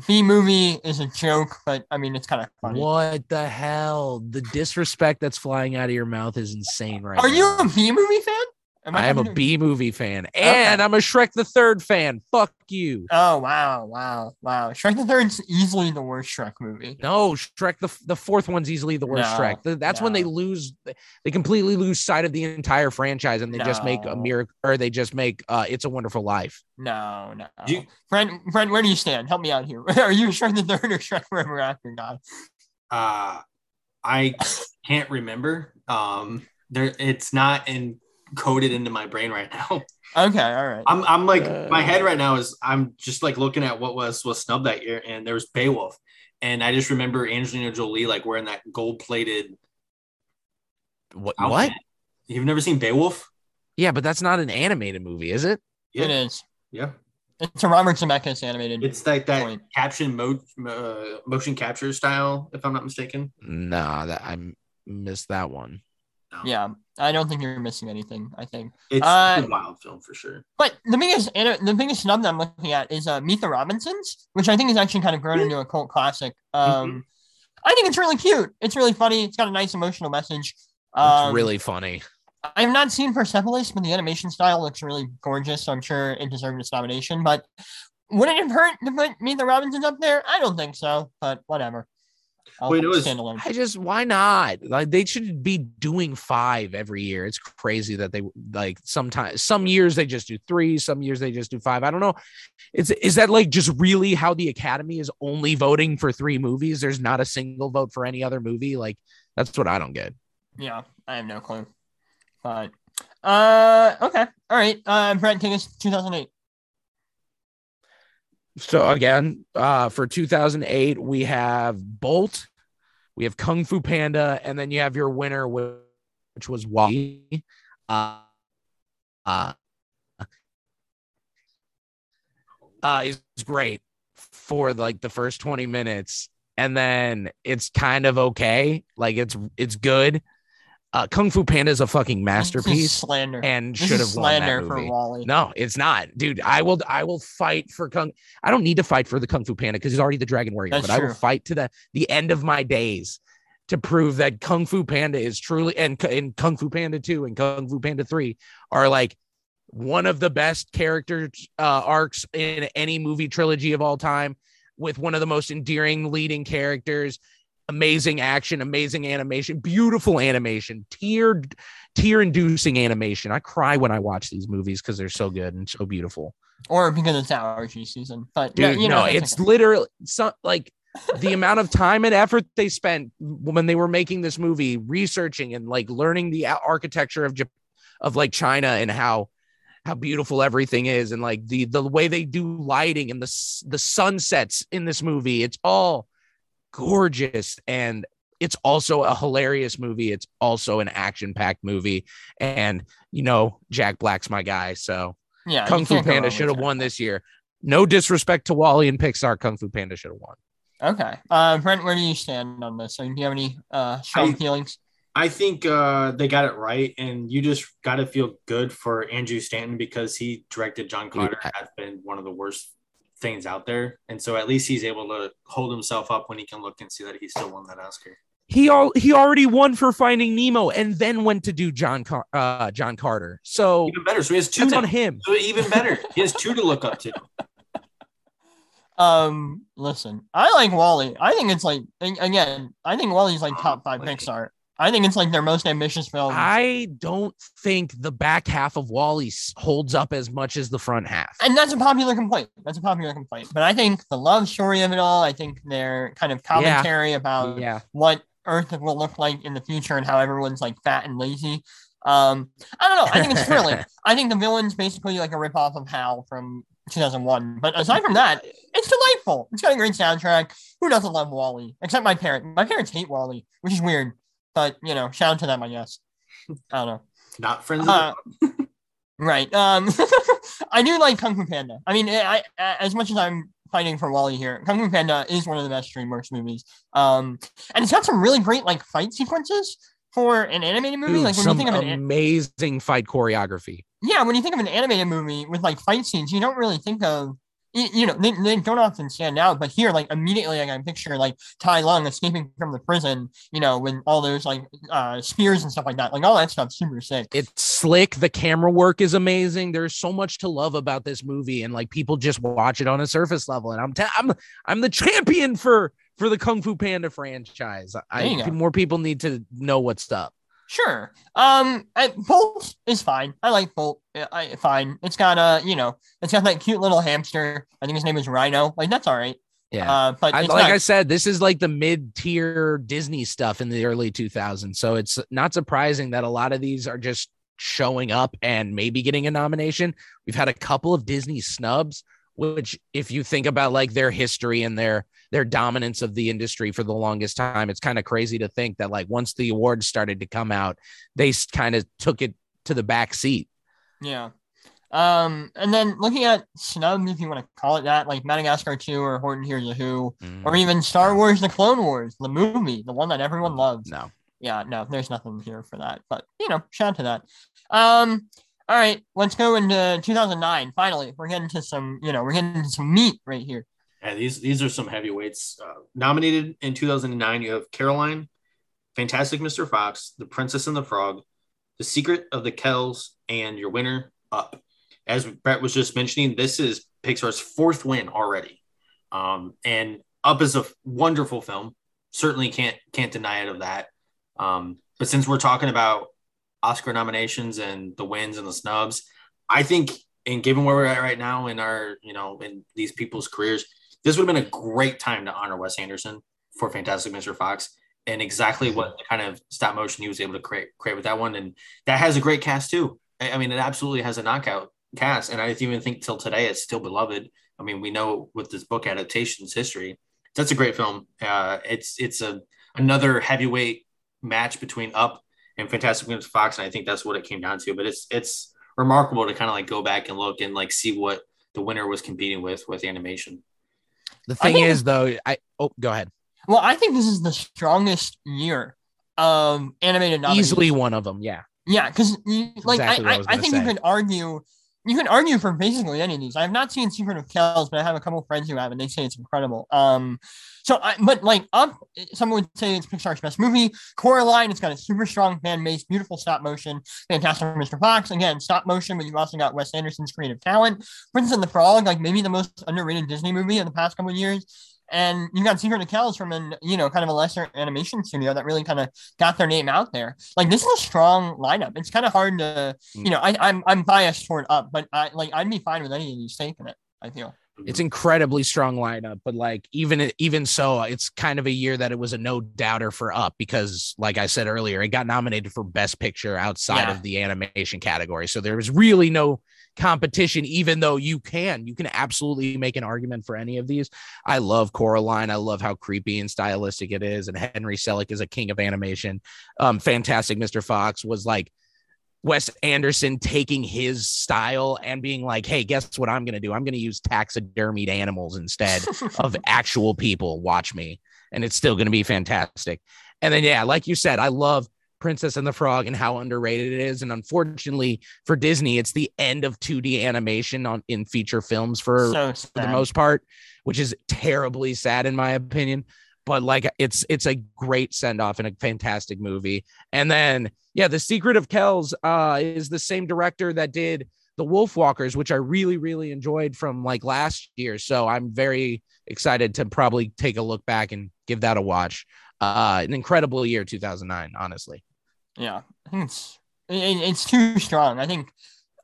Bee Movie is a joke, but I mean it's kind of funny. What the hell? The disrespect that's flying out of your mouth is insane right Are you now. a Bee Movie fan? I am a talking [LAUGHS] to- Bee Movie fan, and I'm a Shrek the Third fan. Fuck you. Oh wow, wow, wow! Shrek the Third's easily the worst Shrek movie. No, Shrek the the fourth one's easily the worst No, Shrek. Th- That's when they lose, they completely lose sight of the entire franchise, and they just make a No. miracle, or they just make uh, "It's a Wonderful Life." No, no. You- friend, Brent, where do you stand? Help me out here. [LAUGHS] Are you Shrek the Third or Shrek Forever After God? Uh, I can't remember. Um, there, it's not encoded into my brain right now. [LAUGHS] Okay, all right. I'm, I'm like, my Uh. head right now is, I'm just like looking at what was was snubbed that year, and there was Beowulf, and I just remember Angelina Jolie like wearing that gold plated. What? What? You've never seen Beowulf? Yeah, but that's not an animated movie, is it? It Yeah, is. yeah. It's a Robert Zemeckis animated. It's like that Point. caption mo- uh, motion capture style, if I'm not mistaken. Nah, that I m- missed that one. No. yeah, I don't think you're missing anything. I think, it's Uh, a wild film for sure. but the biggest ani- the biggest snub that I'm looking at is uh, Meet the Robinsons, which I think is actually kind of grown into a cult classic. Um, Mm-hmm. I think it's really cute. It's really funny. It's got a nice emotional message. That's Um, really funny. I have not seen Persepolis, but the animation style looks really gorgeous, so I'm sure it deserved its nomination. But would it have hurt to put Meet the Robinsons up there? I don't think so, but whatever. I'll Wait, it was- stand. I just why not? Like they should be doing five every year. It's crazy that they like sometimes some years they just do three, some years they just do five. I don't know. It's is that like just really how the Academy is only voting for three movies? There's not a single vote for any other movie. Like that's what I don't get. Yeah, I have no clue. But uh okay. All right. Uh Brent, take us 2008. So again, uh, for 2008, we have Bolt, we have Kung Fu Panda, and then you have your winner, which was WALL-E. Uh, uh, uh, it's great for like the first 20 minutes, and then it's kind of okay, like it's it's good. Uh, Kung Fu Panda is a fucking masterpiece slander. and should have won that slander for movie. WALL-E. No, it's not, dude. I will. I will fight for Kung. I don't need to fight for the Kung Fu Panda because he's already the Dragon Warrior. That's but I will fight to the the end of my days to prove that Kung Fu Panda is truly and, and Kung Fu Panda Two and Kung Fu Panda Three are like one of the best character uh, arcs in any movie trilogy of all time, with one of the most endearing leading characters. Amazing action, amazing animation, beautiful animation, tear tear inducing animation. I cry when I watch these movies because they're so good and so beautiful. Or because it's allergy season. But Dude, yeah, you know, no, it's okay. literally so, like [LAUGHS] the amount of time and effort they spent when they were making this movie, researching and like learning the architecture of Jap- of like China and how how beautiful everything is and like the the way they do lighting and the the sunsets in this movie. It's all gorgeous and it's also a hilarious movie. It's also an action packed movie, and you know Jack Black's my guy, so. yeah, Kung Fu can't go wrong Panda should have won this year. No disrespect to WALL-E and Pixar, Kung Fu Panda should have won. Okay. Uh, Brent, where do you stand on this? So, do you have any uh, strong I- feelings? I think uh, they got it right, and you just got to feel good for Andrew Stanton because he directed John Carter. I- Has been one of the worst things out there, and so at least he's able to hold himself up when he can look and see that he still won that Oscar. He all he already won for Finding Nemo and then went to do John Car- uh, John Carter. So Even better, so he has two that's now. on him. So even better, he has two to look up to. [LAUGHS] Um, listen, I like WALL-E. I think it's like again, I think WALL-E's like top five Like- Pixar. I think it's like their most ambitious film. I don't think the back half of WALL-E holds up as much as the front half. and that's a popular complaint. That's a popular complaint. But I think the love story of it all, I think their kind of commentary about yeah, what Earth will look like in the future and how everyone's like fat and lazy. Um, I don't know. I think it's thrilling. [LAUGHS] I think the villain's basically like a ripoff of Hal from 2001. But aside from that, it's delightful. It's got a great soundtrack. Who doesn't love WALL-E? Except my parent. My parents hate WALL-E, which is weird. But you know, shout out to them, I guess. [LAUGHS] I don't know. Not friends. Uh, [LAUGHS] right. Um, [LAUGHS] I do like Kung Fu Panda. I mean, I, I as much as I'm fighting for WALL-E here, Kung Fu Panda is one of the best DreamWorks movies. Um, and it's got some really great like fight sequences for an animated movie. Dude, like when some you think of an amazing fight choreography. yeah, when you think of an animated movie with like fight scenes, you don't really think of you, know they, they don't often stand out, but here like immediately like, I picture like Tai Lung escaping from the prison, you know, when all those like uh spears and stuff like that, like all that stuff super sick. It's slick. The camera work is amazing. There's so much to love about this movie, and like people just watch it on a surface level. And I'm I'm I'm the champion for for the Kung Fu Panda franchise. I There you go. more people need to know what's up. Sure. Um, I, Bolt is fine. I like Bolt. I, I fine. It's got a, you know, it's got that cute little hamster. I think his name is Rhino. Like that's all right. Yeah. Uh, but I, like not- I said, this is like the mid-tier Disney stuff in the early 2000s. So it's not surprising that a lot of these are just showing up and maybe getting a nomination. We've had a couple of Disney snubs, which if you think about like their history and their their dominance of the industry for the longest time, it's kind of crazy to think that like once the awards started to come out, they kind of took it to the back seat. yeah. Um, and then looking at snubs, if you want to call it that, like Madagascar 2 or Horton Hears a Who, or even Star Wars The Clone Wars, the movie, the one that everyone loves. No. yeah, no, there's nothing here for that. But you know, shout out to that. Um, all right, let's go into 2009. Finally, we're getting to some, you know, we're getting into some meat right here. Yeah, these these are some heavyweights. Uh, nominated in 2009, you have Coraline, Fantastic Mr. Fox, The Princess and the Frog, The Secret of the Kells, and your winner, Up. As Brett was just mentioning, this is Pixar's fourth win already, um, and Up is a wonderful film. Certainly can't can't deny it of that. Um, but since we're talking about Oscar nominations and the wins and the snubs, I think, and given where we're at right now in our, you know, in these people's careers, this would have been a great time to honor Wes Anderson for Fantastic Mr. Fox and exactly what kind of stop motion he was able to create create with that one. And that has a great cast too. I mean, it absolutely has a knockout cast. And I even think till today it's still beloved. I mean, we know with this book adaptation's history, that's a great film. Uh, it's it's a another heavyweight match between Up and Fantastic Mr. Fox, and I think that's what it came down to. But it's it's remarkable to kind of like go back and look and like see what the winner was competing with with animation. The thing think- is, though, I oh, go ahead. Well, I think this is the strongest year um animated nominees. Easily one of them. Yeah. Yeah, because like exactly I I, I, was I gonna think you could argue you can argue for basically any of these. I have not seen Secret of Kells, but I have a couple friends who have, and they say it's incredible. Um, so I, but like up, someone would say it's Pixar's best movie. Coraline, it's got a super strong fan base, beautiful stop motion, fantastic Mr. Fox. Again, stop motion, but you've also got Wes Anderson's creative talent. Princess and the Frog, like maybe the most underrated Disney movie in the past couple of years. And you got Secret of Kells from an, you know, kind of a lesser animation studio that really kind of got their name out there. Like this is a strong lineup. It's kind of hard to, mm. you know, I, I'm I'm biased toward up, but I like I'd be fine with any of these taking it. I feel. It's incredibly strong lineup, but like even even so, it's kind of a year that it was a no doubter for Up because, like I said earlier, it got nominated for Best Picture outside Yeah. of the animation category. So there was really no competition, even though you can you can absolutely make an argument for any of these. I love Coraline. I love how creepy and stylistic it is, and Henry Selick is a king of animation. Um, fantastic. Mr. Fox was like Wes Anderson taking his style and being like, hey, guess what I'm going to do? I'm going to use taxidermied animals instead [LAUGHS] of actual people. Watch me. And it's still going to be fantastic. And then, yeah, like you said, I love Princess and the Frog and how underrated it is. And unfortunately for Disney, it's the end of 2D animation on in feature films for, so for the most part, which is terribly sad in my opinion. But like it's it's a great send off and a fantastic movie. And then yeah, The Secret of Kells uh, is the same director that did The Wolf Walkers, which I really really enjoyed from like last year. So I'm very excited to probably take a look back and give that a watch. Uh, an incredible year 2009, honestly. Yeah, it's it, it's too strong. I think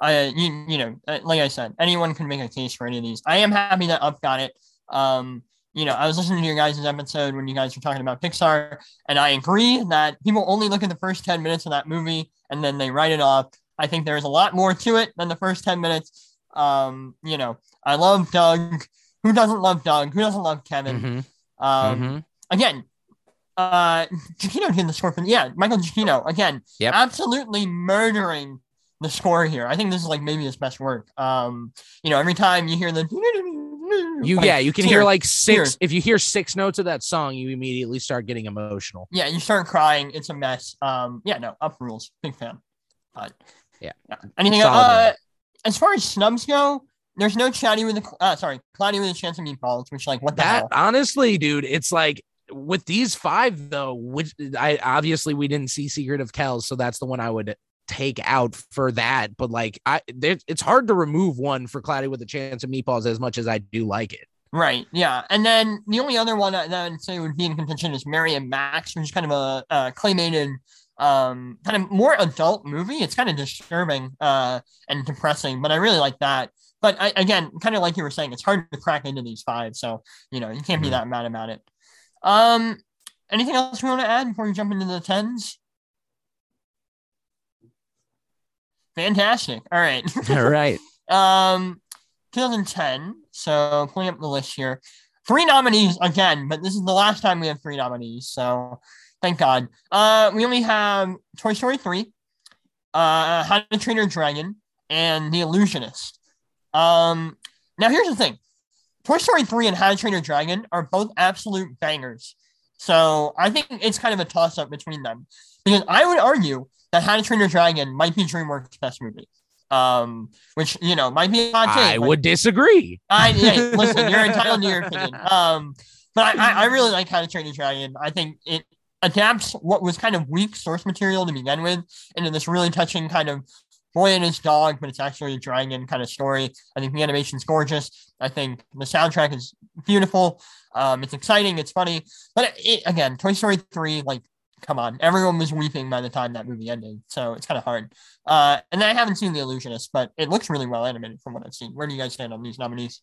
I you you know uh, like I said, anyone can make a case for any of these. I am happy that Up got it. Um, you know, I was listening to your guys' episode when you guys were talking about Pixar, and I agree that people only look at the first ten minutes of that movie and then they write it off. I think there's a lot more to it than the first ten minutes. Um, you know, I love Doug. Who doesn't love Doug? Who doesn't love Kevin? Mhm, Um, mhm. again, uh, Giacchino did the score for yeah, Michael Giacchino again, Yep. absolutely murdering the score here. I think this is like maybe his best work. Um, you know, every time you hear the You like, yeah, you can tear- hear like six. tears. If you hear six notes of that song, you immediately start getting emotional. yeah, you start crying. It's a mess. Um, yeah, no, up rules, big fan. But Yeah. anything uh, as far as snubs go, there's no chatty with the uh, sorry, cloudy with a chance of meatballs, which like what the That hell? honestly, dude, it's like with these five though, which I obviously we didn't see Secret of Kells, so that's the one I would take out for that. But like, I there, it's hard to remove one for Cloudy with a Chance of Meatballs as much as I do like it. Right. Yeah. And then the only other one that that I'd say would be in contention is Mary and Max, which is kind of a, uh claymated, um, kind of more adult movie. It's kind of disturbing uh, and depressing, but I really like that. But I, again, kind of like you were saying, it's hard to crack into these five. So, you know, you can't be Mhm. that mad about it. Um, anything else we want to add before we jump into the tens? Fantastic. All right. [LAUGHS] All right. Um, 2010. So pulling up the list here. Three nominees again, but this is the last time we have three nominees. So thank God. Uh, we only have Toy Story 3, uh, How to Train Your Dragon, and The Illusionist. Um, now here's the thing. Toy Story 3 and How to Train Your Dragon are both absolute bangers. So I think it's kind of a toss up between them. Because I would argue that How to Train Your Dragon might be DreamWorks' best movie. Um, which you know might be a hot take. I would disagree. I [LAUGHS] listen, you're entitled to your opinion. Um, but I, I, I really like How to Train Your Dragon. I think it adapts what was kind of weak source material to begin with into this really touching kind of boy and his dog, but it's actually a dragon kind of story. I think the animation's gorgeous. I think the soundtrack is beautiful. Um, it's exciting. It's funny. But it, again, Toy Story 3, like, come on. Everyone was weeping by the time that movie ended. So it's kind of hard. Uh, and I haven't seen The Illusionist, but it looks really well animated from what I've seen. Where do you guys stand on these nominees?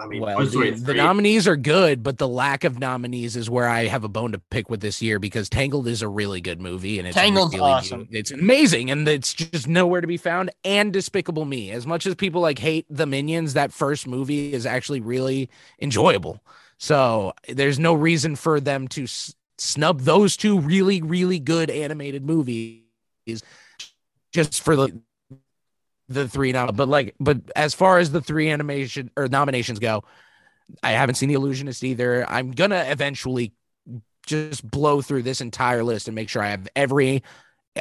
I mean, Well, the, the nominees are good, but the lack of nominees is where I have a bone to pick with this year because Tangled is a really good movie and it's Tangled's really, awesome. It's amazing and it's just nowhere to be found. And Despicable Me, as much as people like hate the Minions, that first movie is actually really enjoyable. So there's no reason for them to s- snub those two really, really good animated movies just for the the three nom- but like but as far as the three animation or nominations go i haven't seen the illusionist either i'm gonna eventually just blow through this entire list and make sure I have every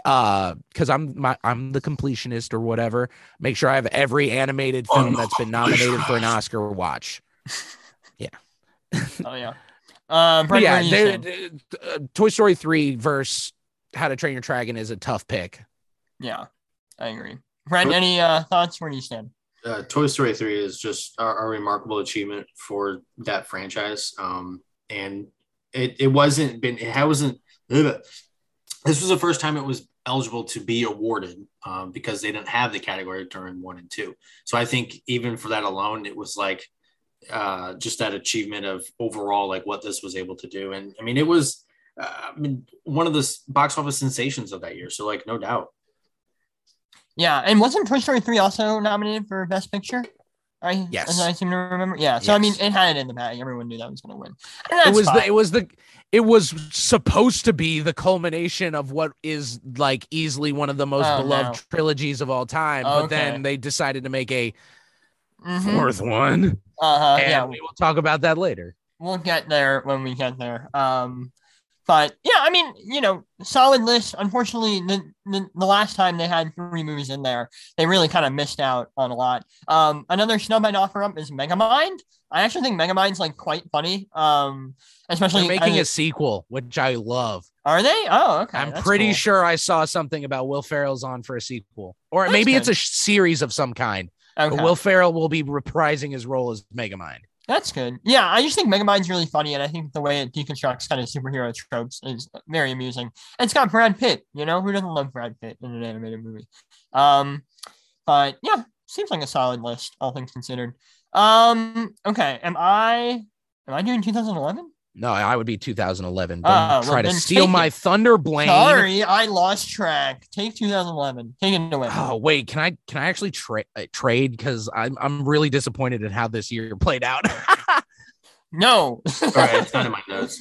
uh because I'm my I'm the completionist or whatever. Make sure I have every animated film that's been nominated for an Oscar watch. Yeah. [LAUGHS] Oh yeah. Um, Brent, yeah, where do you they- they- uh, Toy Story 3 versus How to Train Your Dragon is a tough pick. yeah, I agree. Brent, any uh, thoughts? Where do you stand? uh, Toy Story 3 is just a, a remarkable achievement for that franchise. Um, and it, it wasn't been, it wasn't, ugh. this was the first time it was eligible to be awarded um, because they didn't have the category during one and two. So I think even for that alone, it was like uh, just that achievement of overall, like what this was able to do. And I mean, it was, uh, I mean, one of the box office sensations of that year. So like, no doubt. Yeah, and wasn't Toy Story 3 also nominated for Best Picture? I, Yes. as I seem to remember. Yeah, so I mean, it had it in the bag. Everyone knew that was going to win. It was the, it was the it was supposed to be the culmination of what is like easily one of the most Oh, beloved no. trilogies of all time. But Okay. then they decided to make a Mhm. fourth one. Uh-huh, and yeah, we will talk about that later. we'll get there when we get there. Um, but yeah, I mean, you know, solid list. Unfortunately, the, the, the last time they had three movies in there, they really kind of missed out on a lot. Um, another snub I'd offer up is Megamind. I actually think Megamind's like quite funny. Um, especially They're making I- a sequel, which I love. Are they? Oh, okay. I'm pretty cool. sure I saw something about Will Ferrell's on for a sequel, or That's maybe it's a sh- series of some kind. Okay. Will Ferrell will be reprising his role as Megamind. That's good. Yeah, I just think Megamind's really funny, and I think the way it deconstructs kind of superhero tropes is very amusing. And it's got Brad Pitt. You know, who doesn't love Brad Pitt in an animated movie? Um, but yeah, seems like a solid list, all things considered. Um, okay, am I am I doing 2011? No, I would be 2011. Oh, Don't well, try to steal my it. thunder, Blaine. Sorry, I lost track. Take 2011. Take it away. Oh wait, can I can I actually tra- uh, trade? Because I'm I'm really disappointed in how this year played out. [LAUGHS] No. All right. It's not in my notes.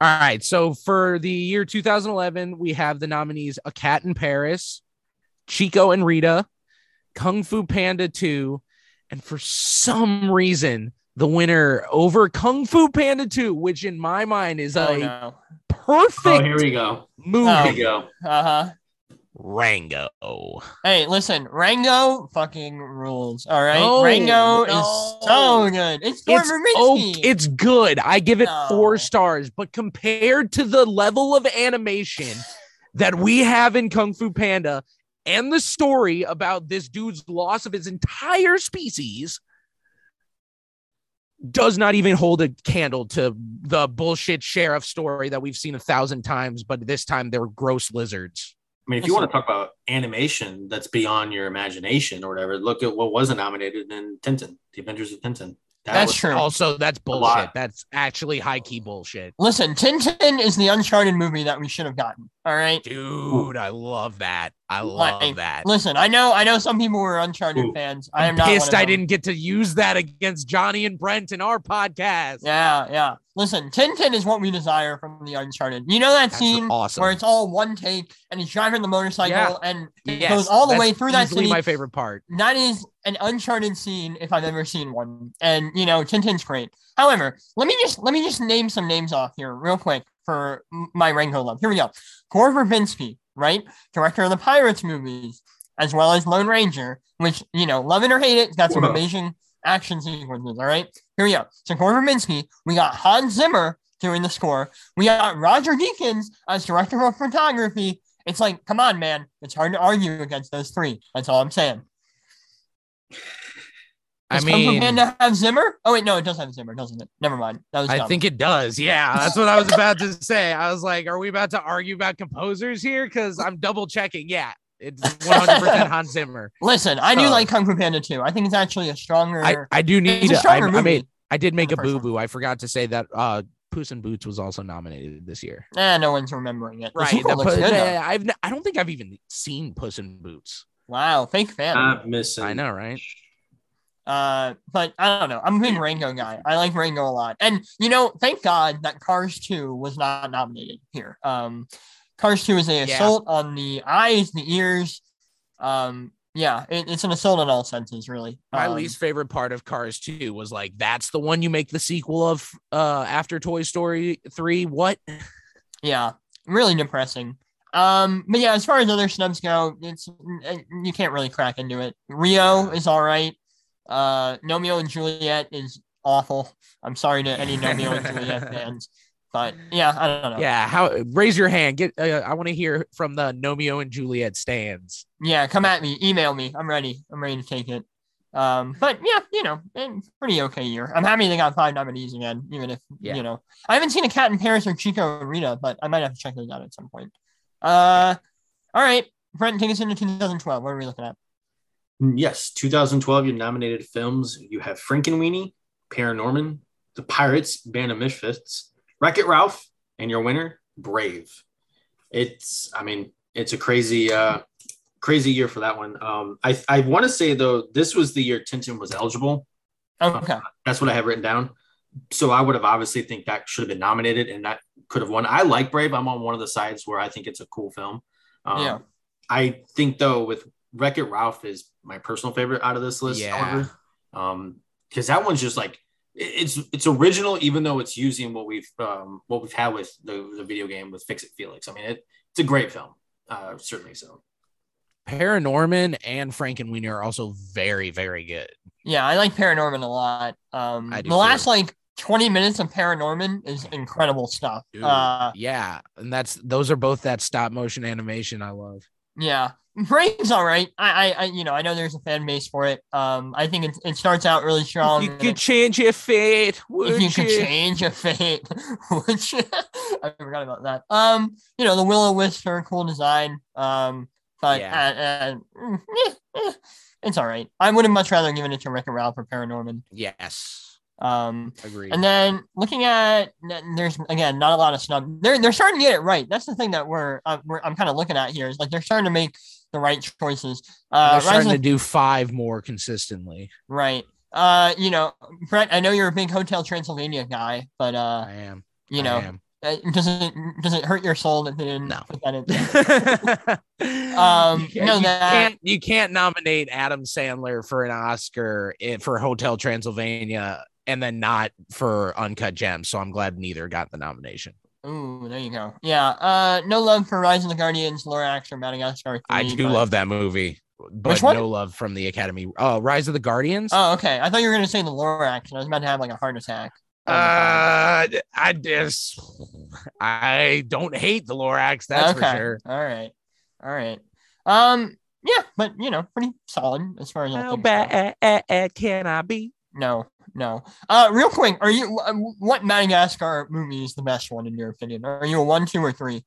All right, so for the year 2011, we have the nominees: A Cat in Paris, Chico and Rita, Kung Fu Panda 2, and for some reason, the winner over Kung Fu Panda 2, which in my mind is oh a no. perfect Oh, here we go. movie. Oh. Here we go. Uh huh. Rango. Hey, listen, Rango fucking rules. All right, No, Rango no. is so good. It's Gore It's oh, it's good. I give it No. four stars, but compared to the level of animation that we have in Kung Fu Panda and the story about this dude's loss of his entire species does not even hold a candle to the bullshit sheriff story that we've seen a thousand times, but this time they're gross lizards. I mean, if you want to talk about animation that's beyond your imagination or whatever, look at what wasn't nominated in Tintin, The Adventures of Tintin. That That's true. Also, that's bullshit. That's actually high key bullshit. Listen, Tintin is the Uncharted movie that we should have gotten. All right. Dude, I love that. I love Like, that. Listen, I know, I know some people were Uncharted Ooh. fans. I am I'm not. pissed I didn't get to use that against Johnny and Brent in our podcast. Yeah, yeah. Listen, Tintin is what we desire from the Uncharted. You know that That's scene awesome. where it's all one take and he's driving the motorcycle Yeah. and it Yes, goes all the that's way through that easily city. my favorite part. that is an uncharted scene if I've ever seen one. And you know, Tintin's great. However, let me just let me just name some names off here real quick for my Rango love. Here we go. Gore Verbinski, right? Director of the Pirates movies, as well as Lone Ranger, which you know, love it or hate it, it's got some Wow. amazing action sequences. All right. Here we go. So Gore Verbinski, we got Hans Zimmer doing the score. We got Roger Deakins as director of photography. It's like, come on, man. It's hard to argue against those three. That's all I'm saying. I Does mean, Panda have Zimmer? Oh wait, no, it does have Zimmer, doesn't it? Never mind. That was I think it does. Yeah, that's what I was about to say. I was like, are we about to argue about composers here? Because I'm double checking. Yeah, it's 100% Hans Zimmer. [LAUGHS] Listen, I do Oh. like Kung Fu Panda too. I think it's actually a stronger. I, I do need it's a to. I, stronger I movie. made. I did make a boo boo. I forgot to say that. Uh, Puss in Boots was also nominated this year. eh, no one's remembering it. The Right. the looks good, though. yeah, I've. n- I don't think I've even seen Puss in Boots. Wow, fake fan. Not missing. I know, right? Uh, but I don't know. I'm a big Rango guy. I like Rango a lot. And you know, thank God that Cars 2 was not nominated here. Um, Cars 2 is a Yeah. assault on the eyes, the ears, um, Yeah, it, it's an assault on all senses, really. My Um, least favorite part of Cars 2 was like, that's the one you make the sequel of uh after Toy Story 3. What? [LAUGHS] Yeah, really depressing. Um, but yeah, as far as other snubs go, it's you can't really crack into it. Rio is all right. Uh, Gnomeo and Juliet is awful. I'm sorry to any Gnomeo and Juliet [LAUGHS] fans, but yeah, I don't know. Yeah, how raise your hand. Get uh, I want to hear from the Gnomeo and Juliet stands. Yeah, come at me, email me. I'm ready. I'm ready to take it. Um, but yeah, you know, eh, pretty okay year. I'm happy they got five nominees again, even if Yeah. you know I haven't seen a cat in Paris or Chico and Rita, but I might have to check those out at some point. Uh, all right, Brent, take us into 2012. What are we looking at? Yes, 2012, you nominated films. You have Frankenweenie, Paranorman, The Pirates, Band of Misfits, Wreck It Ralph, and your winner, Brave. It's, I mean, it's a crazy, uh, crazy year for that one. Um, I, I want to say though, this was the year Tintin was eligible. Okay, That's what I have written down. So I would have obviously think that should have been nominated and that could have won. I like Brave. I'm on one of the sides where I think it's a cool film. Um, Yeah. I think though with Wreck It Ralph is my personal favorite out of this list. Yeah. However, um, because that one's just like it's it's original, even though it's using what we've um what we've had with the, the video game with Fix It Felix. I mean, it, it's a great film. Uh, certainly so. Paranorman and Frankenweenie are also very, very good. yeah, I like Paranorman a lot. Um, I the do last like 20 minutes of Paranorman is incredible stuff. Dude, Uh, yeah, and that's those are both that stop motion animation I love. Yeah, Brave's all right. I, I, I, you know, I know there's a fan base for it. Um, I think it, it starts out really strong. you could change your fate, if you you? could change your fate, [LAUGHS] which I forgot about that. Um, you know, the Willow Wisp are cool design. Um, but Yeah. uh, uh, it's all right. I would have much rather given it to Wreck It Ralph or Paranorman. yes, Um, agreed. and then looking at there's again not a lot of snub. They're they're starting to get it right. That's the thing that we're, uh, we're I'm kind of looking at here is like they're starting to make the right choices. Uh, They're Rise starting of to do five more consistently. Right. Uh, you know, Brett, I know you're a big Hotel Transylvania guy, but uh, I am. you I know, am. uh, does it does it hurt your soul that they didn't No. put that in? [LAUGHS] Um, you, no, you that- can't you can't nominate Adam Sandler for an Oscar i- for Hotel Transylvania and then not for Uncut Gems. So I'm glad neither got the nomination. Ooh, there you go. Yeah. Uh, no love for Rise of the Guardians, Lorax, or Madagascar. 3, I do but- love that movie, but Which one? no love from the Academy. Oh, Rise of the Guardians. Oh, okay. I thought you were gonna say the Lorax, and I was about to have like a heart attack. Uh, I just I don't hate the Lorax. That's for sure. All right. All right. Um. Yeah, but you know, pretty solid as far as How bad can I be? No, no. Uh, real quick, are you uh, what Madagascar movie is the best one in your opinion? Are you a one, two, or three?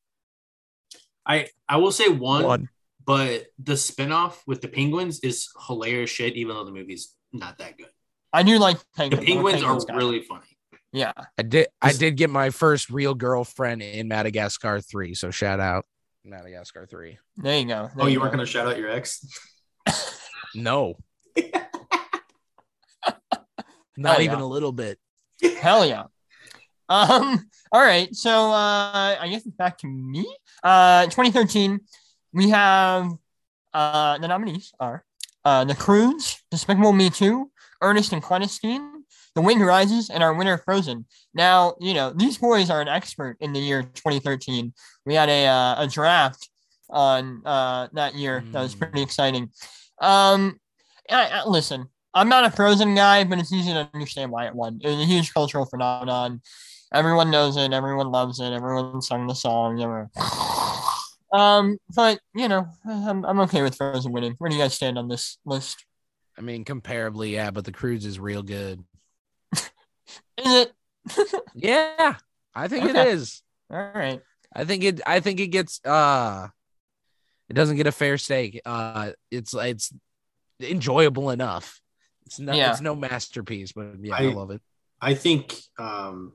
I I will say one, One. but the spinoff with the penguins is hilarious shit, even though the movie's not that good. I do like The penguins. I'm penguins are Penguins guy. really funny. yeah. I did. I did get my first real girlfriend in Madagascar three. So shout out Madagascar three. There you go. Oh, you weren't gonna shout out your ex? No, [LAUGHS] not even yeah. a little bit. [LAUGHS] Hell yeah. Um. All right. So uh, I guess it's back to me. Uh, 2013, we have uh the nominees are uh The Croods, Despicable Me 2, Ernest and Celestine, The Wind Rises, and our winner Frozen. Now, you know these boys are an expert in the year 2013. We had a uh, a draft on uh that year that was Mm. pretty exciting. Um, I, I, listen, I'm not a Frozen guy, but it's easy to understand why it won. It was a huge cultural phenomenon. Everyone knows it. Everyone loves it. Everyone sung the song. Ever. [SIGHS] Um, but you know, I'm, I'm okay with Frozen winning. Where do you guys stand on this list? I mean, comparably, yeah, but the Croods is real good. [LAUGHS] Is it? [LAUGHS] Yeah, I think Okay. it is. All right. I think it. I think it gets. Uh, it doesn't get a fair stake. Uh, it's it's enjoyable enough. It's no. Yeah. It's no masterpiece, but yeah, I, I- love it. I think um,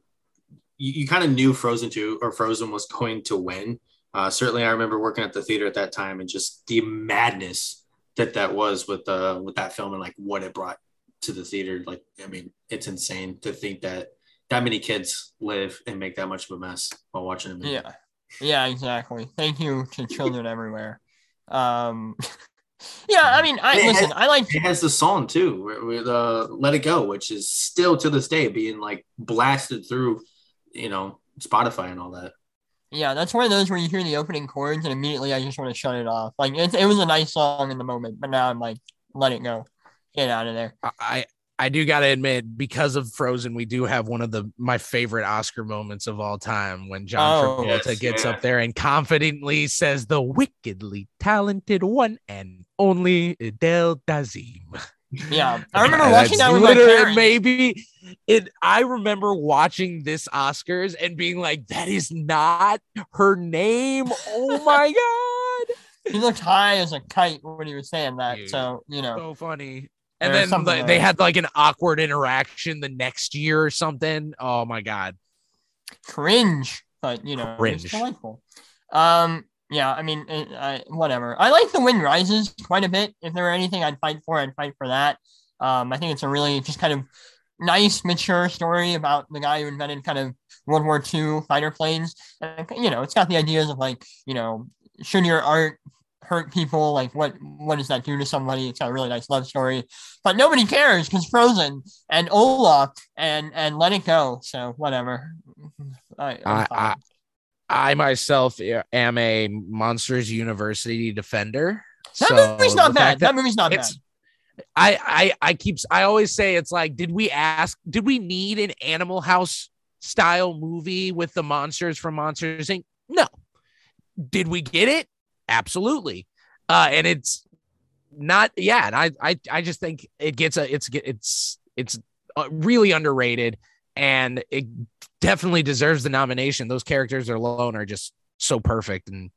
you, you kind of knew Frozen 2 or Frozen was going to win. Uh, certainly, I remember working at the theater at that time and just the madness that that was with uh, with that film and like what it brought to the theater. Like, I mean, it's insane to think that that many kids live and make that much of a mess while watching a movie. Yeah. Yeah, exactly. Thank you to children everywhere. Um, [LAUGHS] Yeah, I mean, I It listen. has- I like. It has the song too, with- with uh, "Let It Go," which is still to this day being like blasted through, you know, Spotify and all that. Yeah, that's one of those where you hear the opening chords and immediately I just want to shut it off. Like it, it was a nice song in the moment, but now I'm like, let it go, get out of there. I I do gotta admit, because of Frozen, we do have one of the my favorite Oscar moments of all time when John Oh. Travolta Yes, gets yeah. up there and confidently says, "The wickedly talented one and only Adele Dazeem." Yeah, [LAUGHS] I remember Yeah, watching that with my parents. Maybe it. I remember watching this Oscars and being like, "That is not her name." Oh [LAUGHS] my god, He looked high as a kite when he was saying that. Dude. So you know, so funny. And then like, they had like an awkward interaction the next year or something. Oh my god. cringe, but you know, Cringe. delightful. Um, yeah, I mean, it, I, whatever. I like The Wind Rises quite a bit. If there were anything I'd fight for, I'd fight for that. Um, I think it's a really just kind of nice, mature story about the guy who invented kind of World War II fighter planes. And, you know, it's got the ideas of like, you know, should your art hurt people? Like, what what does that do to somebody? It's got a really nice love story, but nobody cares because Frozen and Olaf and and Let It Go. So whatever. I, I-. I myself am a Monsters University defender. that so movie's not bad. fact That, movie's not bad. I I I keep I always say it's like did we ask did we need an Animal House style movie with the monsters from Monsters Inc? No. Did we get it? Absolutely. Uh and it's not yeah, and I I I just think it gets a it's it's it's uh, really underrated and it definitely deserves the nomination. Those characters alone are just so perfect and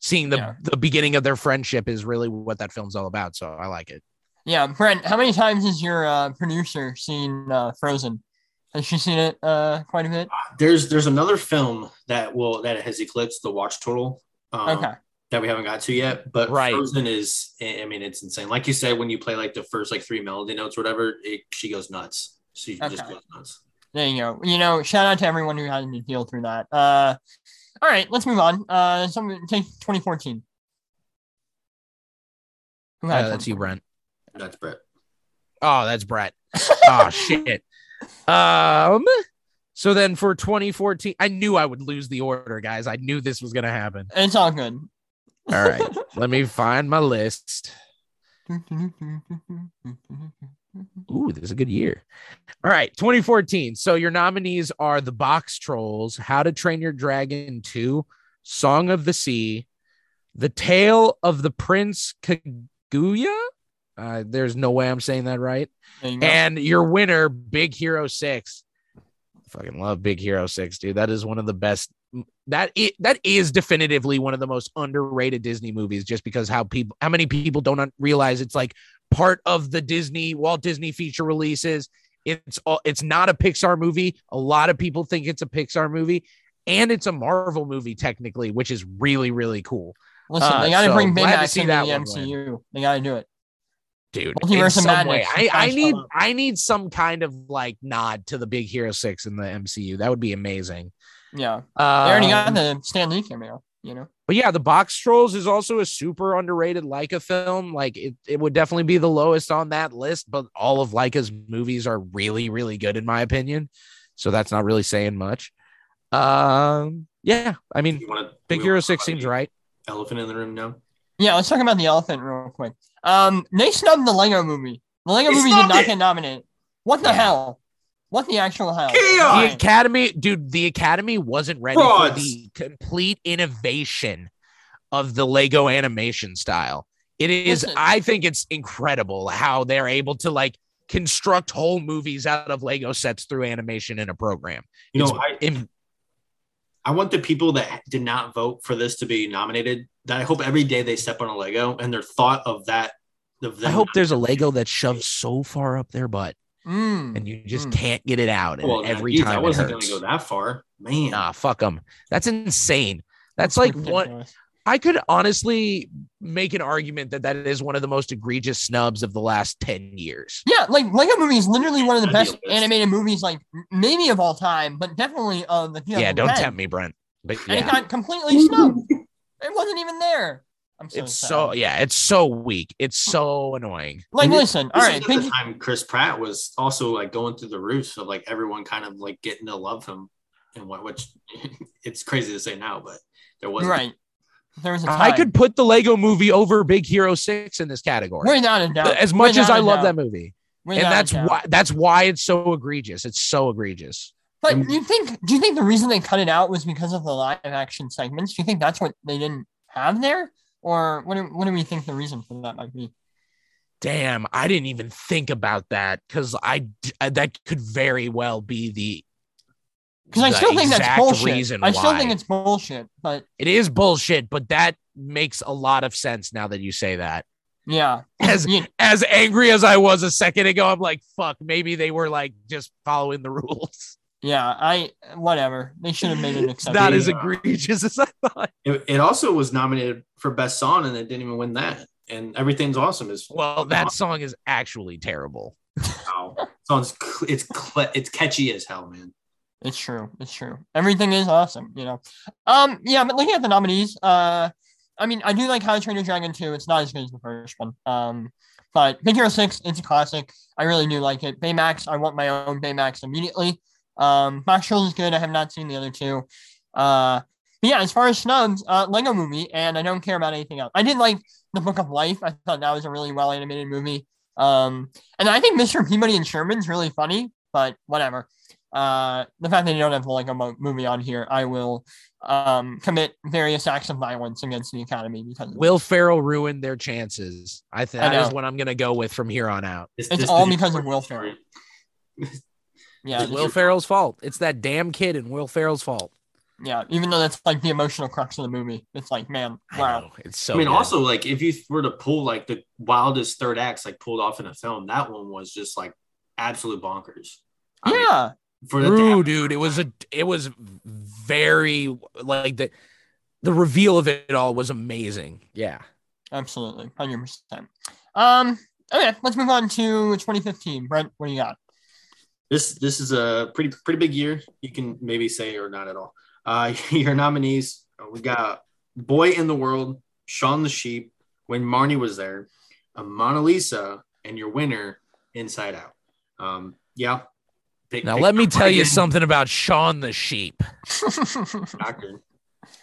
seeing the Yeah. the beginning of their friendship is really what that film's all about. So I like it. Yeah, Brent, how many times has your uh, producer seen uh, Frozen? Has she seen it uh, quite a bit? There's there's another film that will that has eclipsed the watch total. Um, Okay. That we haven't got to yet, but Right. Frozen is. I mean, it's insane. Like you said, when you play like the first like three melody notes, or whatever, it, she goes nuts. She just Okay. goes nuts. There you go. You know, shout out to everyone who had to deal through that. Uh, all right, let's move on. Uh, some take 2014. Who had Uh, that's you, Brent. That's Brett. Oh, that's Brett. [LAUGHS] oh shit. Um. So then for 2014, I knew I would lose the order, guys. I knew this was gonna happen. It's all good. All right, let me find my list. [LAUGHS] Ooh, this is a good year. All right, 2014. So your nominees are The Box Trolls, How to Train Your Dragon 2, Song of the Sea, The Tale of the Prince Kaguya. Uh, there's no way I'm saying that right. You. And your winner, Big Hero 6. Fucking love Big Hero 6, dude. That is one of the best. That is, that is definitively one of the most underrated Disney movies just because how people how many people don't realize it's like part of the Disney Walt Disney feature releases. It's all it's not a Pixar movie. A lot of people think it's a Pixar movie and it's a Marvel movie technically, which is really really cool. Listen, uh, they got to so bring glad to see into the MCU. They got to do it. dude. Multiverse in some way. I, I need. I need some kind of like nod to the Big Hero Six in the MCU. That would be amazing. Yeah, Uh, they already got the Stan Lee cameo. You know. but yeah, the Box Trolls is also a super underrated Laika film. Like it, it would definitely be the lowest on that list, but all of Laika's movies are really, really good in my opinion. So that's not really saying much. Um, yeah, I mean, You wanna- Big Hero Six seems right. Elephant in the room now. Yeah, let's talk about the elephant real quick. Um, they snubbed the Lego movie. The Lego They movie did snubbed not it! get nominated. What the Yeah. hell? What the actual hell? Chaos! The Academy, dude, the Academy wasn't ready for the complete innovation of the Lego animation style. It is, Listen. I think it's incredible how they're able to like construct whole movies out of Lego sets through animation in a program. You It's know, I, im- I want the people that did not vote for this to be nominated. That I hope every day they step on a Lego and their thought of that. Of I hope there's a Lego that shoves so far up their butt Mm. and you just Mm. can't get it out. And Well, every geez, time I wasn't going to go that far, man. Nah, fuck them. That's insane. That's like what ridiculous. I could honestly make an argument that that is one of the most egregious snubs of the last 10 years. Yeah, like Lego movie is literally one of the best animated movies, like m- maybe of all time, but definitely of the Yeah, don't tempt me, Brent. But And it got completely snubbed. It wasn't even there. I'm so it's sad. so yeah, it's so weak. It's so annoying. like And this- listen. All This right, is the time Chris Pratt was also like going through the roof of like everyone kind of like getting to love him and what which [LAUGHS] it's crazy to say now, but there was right. There was a time. I could put the Lego movie over Big Hero 6 in this category. without a doubt. As much as I love doubt, that movie. without and that's why that's why it's so egregious. It's so egregious. But And- you think? Do you think the reason they cut it out was because of the live action segments? Do you think that's what they didn't have there, or what? Do, what do we think the reason for that might be? Damn, I didn't even think about that because I uh, that could very well be the Because I still think that's bullshit. reason I still why. think it's bullshit. But it is bullshit, but that makes a lot of sense now that you say that. yeah, As You- as angry as I was a second ago, I'm like, fuck, maybe they were like just following the [LAUGHS] rules. Yeah. I whatever. They should have made an [LAUGHS] exception. not as egregious as I thought. It, it also was nominated for best song and it didn't even win that. And everything's awesome is Well, that song is actually terrible. wow. Song's it's it's catchy as hell, man. It's true. It's true. Everything is awesome, you know. Um, yeah, but looking at the nominees, uh, I mean, I do like How to Train Your Dragon 2. It's not as good as the first one. Um, but Big Hero 6, it's a classic. I really do like it. Baymax, I want my own Baymax immediately. Um, Max Shield is good. I have not seen the other two. Uh, but yeah, as far as snubs, uh, Lego movie, and I don't care about anything else. I did like The Book of Life. I thought that was a really well animated movie. Um, and I think Mr. Peabody and Sherman's really funny, but whatever uh the fact that you don't have the Lego mo- movie on here, I will um commit various acts of violence against the Academy because. Will Ferrell ruined their chances. I think I that is what I'm gonna go with from here on out. This- It's all because of Will Ferrell. Yeah, It's Will Ferrell's fault. It's that damn kid and Will Ferrell's fault. yeah. Even though that's like the emotional crux of the movie, it's like, man, I wow, know, it's so. I mean, good. also like if you were to pull like the wildest third acts like pulled off in a film, that one was just like absolute bonkers. I mean, yeah, for the True, dude. It was a. It was very like the. The reveal of it all was amazing. Yeah. absolutely, hundred percent. Um, okay, let's move on to 2015. Brent, what do you got? This this is a pretty pretty big year. You can maybe say or not at all. Uh, [LAUGHS] your nominees uh, we got Boy and the World, Shaun the Sheep, When Marnie Was There, Anomalisa, and your winner, Inside Out. Um, yeah. Pick- Now pick let me tell you something about Shaun the Sheep. [LAUGHS] Doctor.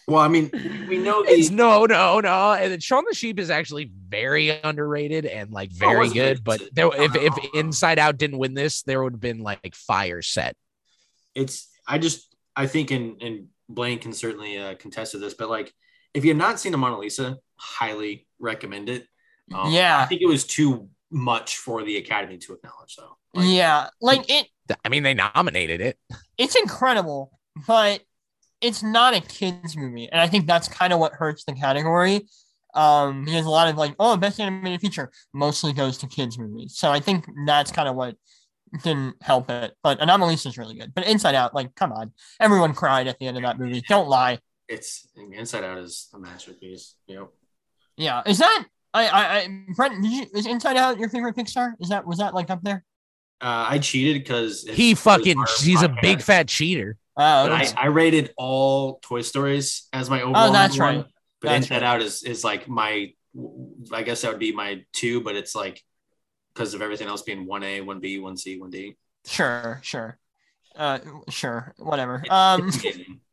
Well, I mean, we know It's no, no, no. And then Shaun the Sheep is actually very underrated and like Oh, very wasn't good. good. But there, if if Inside Out didn't win this, there would have been like fire set. it's I just I think and and Blaine can certainly uh, contest to this, but like if you've not seen the Anomalisa, highly recommend it. Um, Yeah. I think it was too much for the Academy to acknowledge, though. Like, yeah, like it. I mean, they nominated it. it's incredible, but it's not a kids movie, and I think that's kind of what hurts the category. Um, because a lot of like, oh, best animated feature mostly goes to kids movies, so I think that's kind of what didn't help it. But Anomalisa is really good, but Inside Out, like, come on, everyone cried at the end of that movie. Don't lie. It's Inside Out is a masterpiece. You know, Yeah, is that I I, I Brent? Did you is Inside Out your favorite Pixar? Is that was that like up there? uh, I cheated because He fucking, he's a big fat cheater. Oh, But I. I rated all Toy Stories as my overall. oh, that's number one, right. But That's Inside right. Out is is like my, I guess that would be my two, but it's like because of everything else being one A, one B, one C, one D. Sure, sure. Uh, sure, whatever. Um,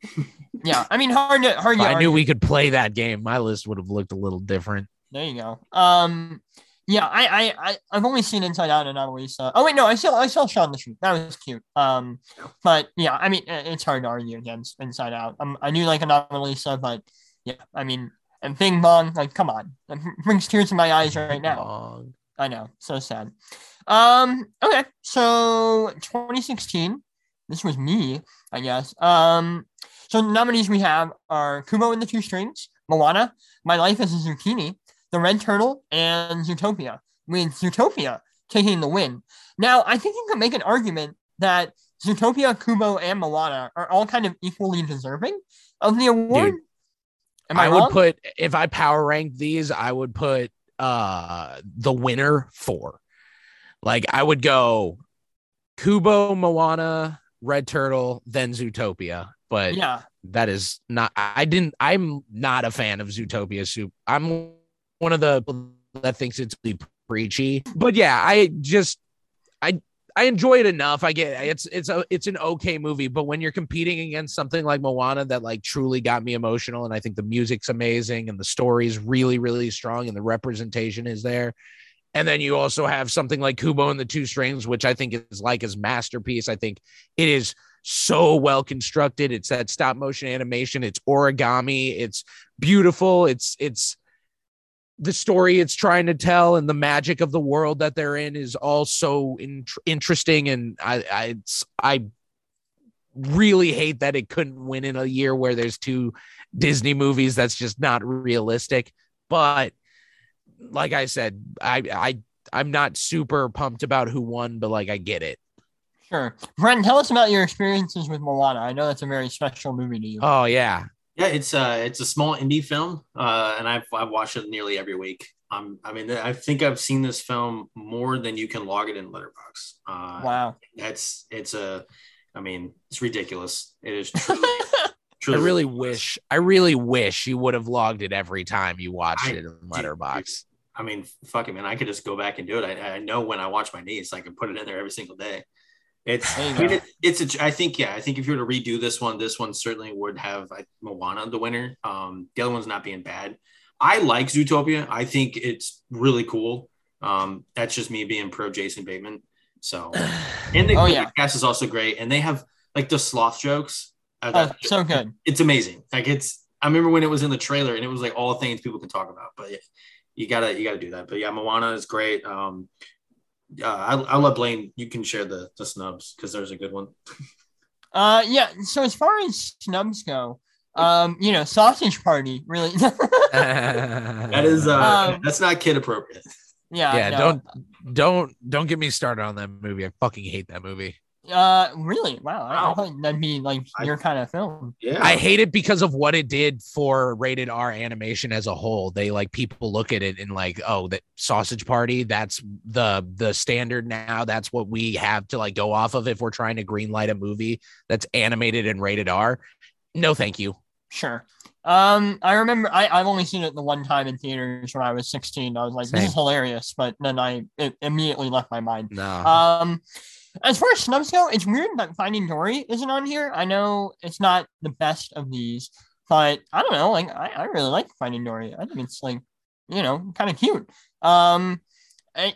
[LAUGHS] yeah. I mean, hard to hard to I argue. knew we could play that game, my list would have looked a little different. There you go. Um, yeah, I, I, I, I've only seen Inside Out and Anomalisa. Oh wait, no, I saw, I saw Shaun the Sheep. That was cute. Um, but yeah, I mean, it's hard to argue against Inside Out. Um, I knew like Anomalisa, but yeah, I mean, and Bing Bong, like, come on, it brings tears to my eyes right now. I know, so sad. Um, okay, so 2016. This was me, I guess. Um, so the nominees we have are Kubo and the Two Strings, Moana, My Life as a Zucchini, The Red Turtle, and Zootopia. With Zootopia taking the win. Now, I think you could make an argument that Zootopia, Kubo, and Moana are all kind of equally deserving of the award. Am I, I, would put if I power ranked these, I would put uh the winner four. Like I would go Kubo, Moana, Red Turtle, then Zootopia. But yeah, that is not. I didn't. I'm not a fan of Zootopia Soup. I'm one of the that thinks it's preachy. But yeah, I just I I enjoy it enough. I get it's it's a it's an okay movie, but when you're competing against something like Moana that like truly got me emotional, and I think the music's amazing and the story is really really strong and the representation is there, and then you also have something like Kubo and the Two Strings, which I think is like his masterpiece. I think it is so well constructed. It's that stop motion animation. It's origami. It's beautiful. It's it's the story it's trying to tell and the magic of the world that they're in is all so in- interesting and I I I really hate that it couldn't win in a year where there's two Disney movies that's just not realistic but like I said I I I'm not super pumped about who won but like I get it Sure. Brent, tell us about your experiences with Moana. I know that's a very special movie to you. Oh yeah. Yeah, it's uh it's a small indie film, uh, and I've I've watched it nearly every week. Um, I mean, I think I've seen this film more than you can log it in Letterboxd. Uh, wow, that's it's a, I mean, it's ridiculous. It is [LAUGHS] truly. truly I really ridiculous. wish, I really wish you would have logged it every time you watched I, it in Letterboxd. I mean, fuck it, man. I could just go back and do it. I, I know when I watch my niece, I can put it in there every single day. It's I mean, it, it's a, I think yeah I think if you were to redo this one this one certainly would have Moana the winner. Um the other one's not being bad. I like Zootopia. I think it's really cool. Um that's just me being pro Jason Bateman. So [SIGHS] and the, oh, yeah. cast is also great and they have like the sloth jokes. Uh, oh, so good. It's amazing. Like it's I remember when it was in the trailer and it was like all things people can talk about but yeah, you gotta you gotta do that. But yeah Moana is great. Um uh, I, I'll let Blaine. You can share the the snubs because there's a good one. uh, yeah. So as far as snubs go, um, you know, Sausage Party really. [LAUGHS] that is uh, um, that's not kid appropriate. Yeah. Yeah. No. Don't don't don't get me started on that movie. I fucking hate that movie. Uh, really? Wow. wow. I, I thought that'd be like your kind of film. Yeah. I hate it because of what it did for rated R animation as a whole. They like people look at it and like, oh, that Sausage Party, that's the the standard now. That's what we have to like go off of if we're trying to greenlight a movie that's animated and rated R. No, thank you. Sure. Um, I remember I, I've only seen it the one time in theaters when I was 16. I was like, Same. this is hilarious, but then I it immediately left my mind. No. Um as far as snubs go, it's weird that Finding Dory isn't on here. I know it's not the best of these, but I don't know. Like I, I really like Finding Dory. I think it's like you know kind of cute. Um,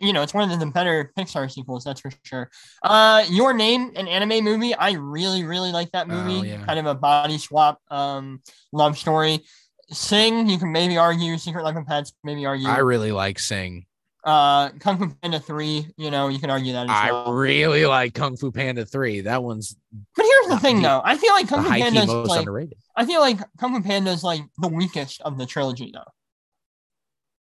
you know, it's one of the better Pixar sequels, that's for sure. Uh, Your Name, an anime movie. I really, really like that movie. Oh, yeah. Kind of a body swap, um, love story. Sing, you can maybe argue. Secret Life of Pets, maybe argue. I really like Sing. Uh, Kung Fu Panda three, you know, you can argue that. I well. really like Kung Fu Panda three. That one's. But here's the thing, though. I feel like Kung Fu Panda is like. Underrated. I feel like Kung Fu Panda is like the weakest of the trilogy, though.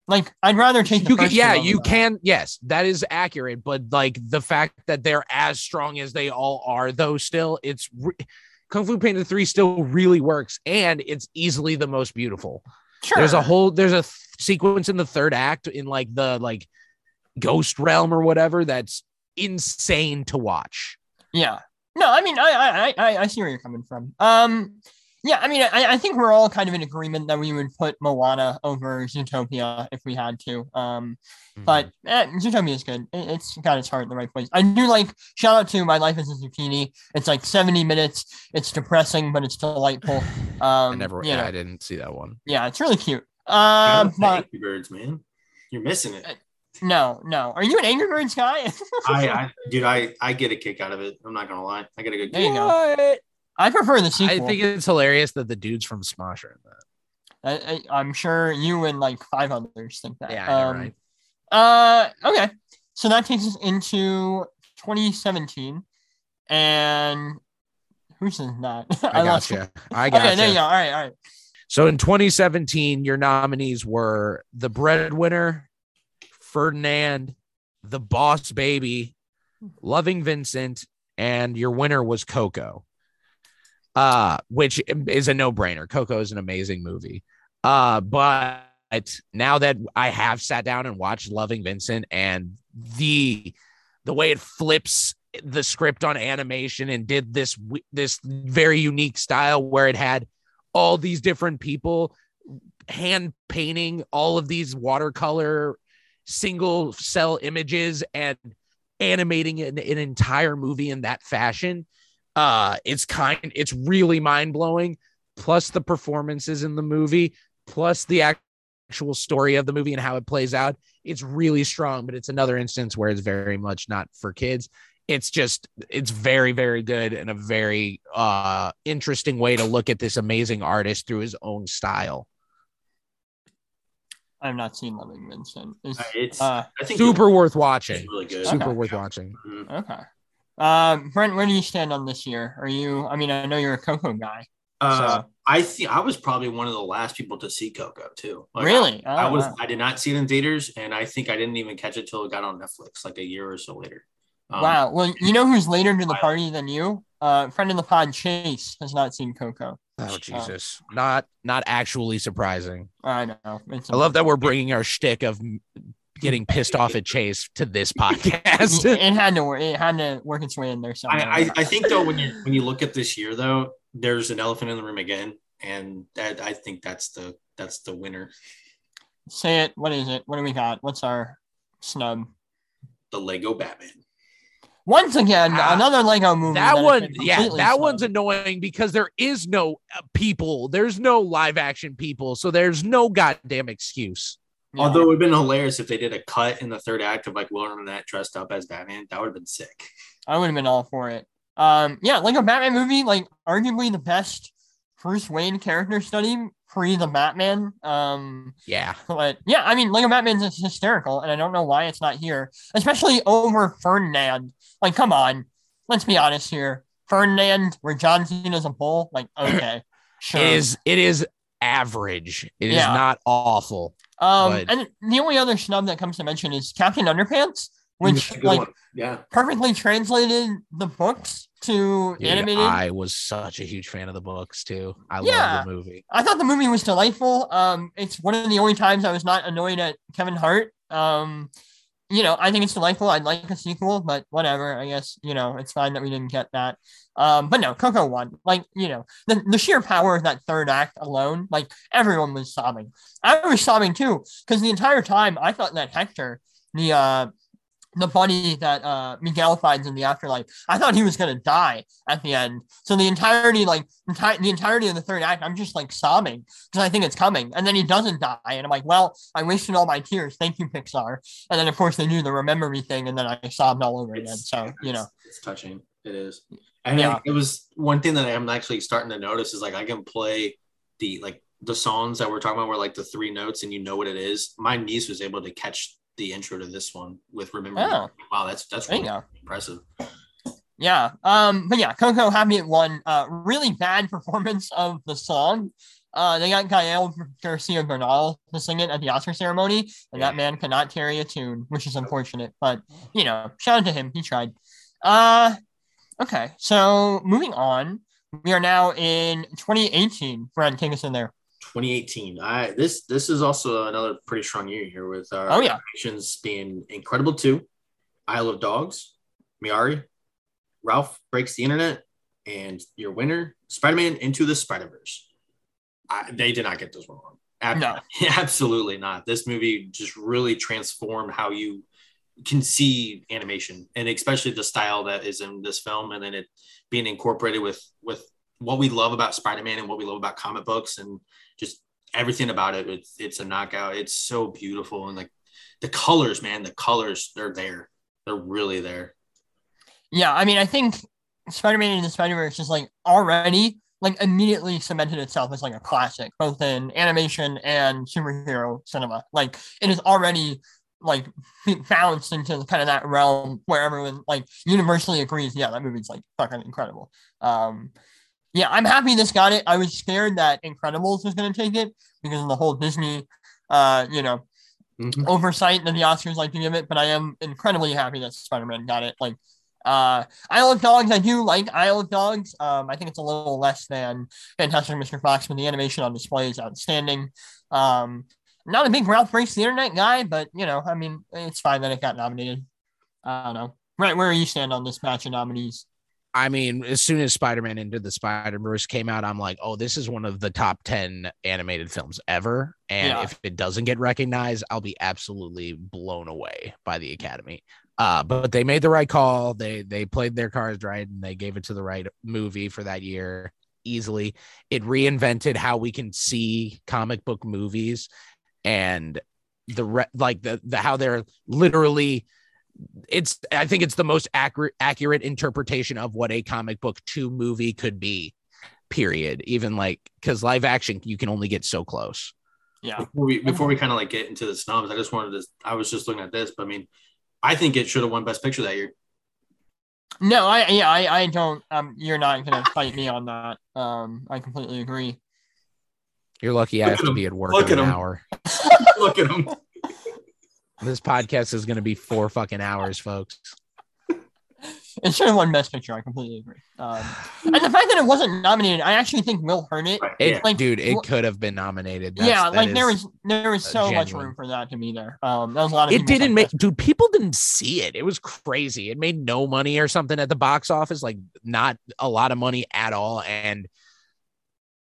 Like, I'd rather take you can, yeah, you can. Yes, that is accurate. But like the fact that they're as strong as they all are, though, still, it's re- Kung Fu Panda three still really works, and it's easily the most beautiful. Sure. There's a whole there's a th- sequence in the third act in like the like ghost realm or whatever that's insane to watch. Yeah. No, I mean I I I, I see where you're coming from. Um yeah, I mean I, I think we're all kind of in agreement that we would put Moana over Zootopia if we had to. Um mm-hmm. but eh, Zootopia is good. It, it's got its heart in the right place. I do like shout out to My Life as a Zucchini. It's like 70 minutes. It's depressing, but it's delightful. [SIGHS] Um I never yeah, know. I didn't see that one. Yeah, it's really cute. Um, but, Angry Birds, man, you're missing it. No, no. Are you an Angry Birds guy? [LAUGHS] I, I, dude, I, I get a kick out of it. I'm not gonna lie. I get a good. There you go. I prefer the sequel. I think it's hilarious that the dudes from Smosh are in that. I, am sure you and like five others think that. Yeah, um, right. Uh, okay. So that takes us into 2017, and who's in that? [LAUGHS] I, I got you. I got okay, there you go. All right, all right. So in 2017, your nominees were The Breadwinner, Ferdinand, The Boss Baby, Loving Vincent, and your winner was Coco. Uh, which is a no-brainer. Coco is an amazing movie. Uh, but now that I have sat down and watched Loving Vincent and the the way it flips the script on animation and did this this very unique style where it had all these different people hand painting all of these watercolor single cell images and animating an, an entire movie in that fashion uh it's kind it's really mind-blowing plus the performances in the movie plus the actual story of the movie and how it plays out it's really strong but it's another instance where it's very much not for kids it's just it's very very good and a very uh interesting way to look at this amazing artist through his own style I've not seen Loving Vincent. Is, Uh, It's uh, I think super worth it's watching really good. super Okay. worth watching Mhm. okay. Um, Brent, where do you stand on this year? Are you? I mean, I know you're a Coco guy. Uh, So- I think I was probably one of the last people to see Coco too. Like, really? I, I Oh, was. wow. I did not see it in theaters, and I think I didn't even catch it till it got on Netflix, like a year or so later. Um, wow. Well, you know who's later to the party than you? Uh, friend of the pod, Chase, has not seen Coco. oh jesus not not actually surprising I know. I love that we're bringing our shtick of m- getting pissed off at chase to this podcast [LAUGHS] it had to work. It had to work its way in there somewhere. I, I, I think though when you when you look at this year though, there's an elephant in the room again, and that I think that's the that's the winner. Say it. What is it? What do we got? What's our snub? The Lego Batman. Once again, Ah, another Lego movie. that has one yeah completely that one's annoying because there is no uh, people there's no live action people so there's no goddamn excuse Yeah. Although it would have been hilarious if they did a cut in the third act of like Will Arnett dressed up as Batman. That would have been sick. I would have been all for it. Um, yeah, Lego Batman movie, like arguably the best Bruce Wayne character study pre the Batman. Um, yeah but yeah, I mean, Lego Batman's is hysterical, and I don't know why it's not here, especially over Ferdinand. Like, come on, let's be honest here. Ferdinand, where John Cena's a bull, like, okay, [CLEARS THROAT] sure. it is it is average It is Yeah. not awful um, but- and the only other snub that comes to mention is Captain Underpants, which That's a good like one. yeah, perfectly translated the books to Dude, animated. i was such a huge fan of the books too i Yeah. love the movie I thought the movie was delightful. Um, it's one of the only times I was not annoyed at Kevin Hart. Um, you know, I think it's delightful. I'd like a sequel, but whatever. I guess you know it's fine that we didn't get that. Um, but no, Coco won. Like you know, the the sheer power of that third act alone, like everyone was sobbing. I was sobbing too because the entire time I thought that Hector, the uh, the buddy that uh Miguel finds in the afterlife, I thought he was gonna die at the end. So the entirety, like enti- the entirety of the third act, I'm just like sobbing because I think it's coming, and then he doesn't die, and I'm like, well, I wasted all my tears. Thank you, Pixar. And then of course they do the remember me thing, and then I sobbed all over again. It's- So you know, it's, it's touching. It is, and Yeah. it was one thing that I'm actually starting to notice is like I can play the like the songs that we're talking about were like the three notes, and you know what it is. My niece was able to catch the intro to this one with "Remember." Oh. Wow, that's that's really impressive. Yeah. Um, but yeah, Coco happy won. Uh, really bad performance of the song. Uh, they got Gael Garcia Bernal to sing it at the Oscar ceremony, and that man cannot carry a tune, which is unfortunate. But you know, shout out to him. He tried. Uh, okay. So moving on, we are now in 2018. Brent, take us in there. 2018. I this this is also another pretty strong year here with our Oh, yeah. animations being Incredible too. Isle of Dogs, Mirai, Ralph Breaks the Internet, and your winner, Spider-Man Into the Spider-Verse. I, they did not get this one wrong. Ab- No. [LAUGHS] Absolutely not. This movie just really transformed how you can see animation and especially the style that is in this film and then it being incorporated with with what we love about Spider-Man and what we love about comic books and everything about it. It's it's a knockout. It's so beautiful and like the colors, man, the colors they're there. They're really there. Yeah, I mean, I think Spider-Man into Spider-Verse is like already like immediately cemented itself as like a classic, both in animation and superhero cinema. Like it is already like bounced into kind of that realm where everyone like universally agrees, yeah, that movie's like fucking incredible. Um yeah, I'm happy this got it. I was scared that Incredibles was gonna take it because of the whole Disney uh, you know, oversight that the Oscars like to give it, but I am incredibly happy that Spider-Man got it. Like uh Isle of Dogs, I do like Isle of Dogs. Um, I think it's a little less than Fantastic Mr. Fox, but the animation on display is outstanding. Um, not a big Ralph Breaks the Internet guy, but you know, I mean, it's fine that it got nominated. I don't know. Right, where are you stand on this batch of nominees? I mean, as soon as Spider Man Into the Spider Verse came out, I'm like, oh, this is one of the top 10 animated films ever. And Yeah. if it doesn't get recognized, I'll be absolutely blown away by the Academy. Uh, but they made the right call. They they played their cards right and they gave it to the right movie for that year easily. It reinvented how we can see comic book movies and the re- like the the how they're literally it's I think it's the most accurate accurate interpretation of what a comic book to movie could be. Period. Even like because live action you can only get so close. Yeah. before we before we kind of like get into the snubs, I just wanted to. I was just looking at this, but I mean, I think it should have won Best Picture that year. No, I yeah, I, I don't um you're not gonna fight me on that. Um I completely agree. You're lucky I Look have to him. be at work Look in at an him. hour. [LAUGHS] Look at him. This podcast is going to be four fucking hours, folks. It should have won Best Picture, I completely agree. Um and the fact that it wasn't nominated, I actually think will hurt it. It, yeah. Like, dude, it could have been nominated. That's- yeah, like there is- was there was so much room for that to be there. Um that was a lot of It didn't make, dude. People didn't see it. It was crazy. It made no money or something at the box office, like not a lot of money at all. And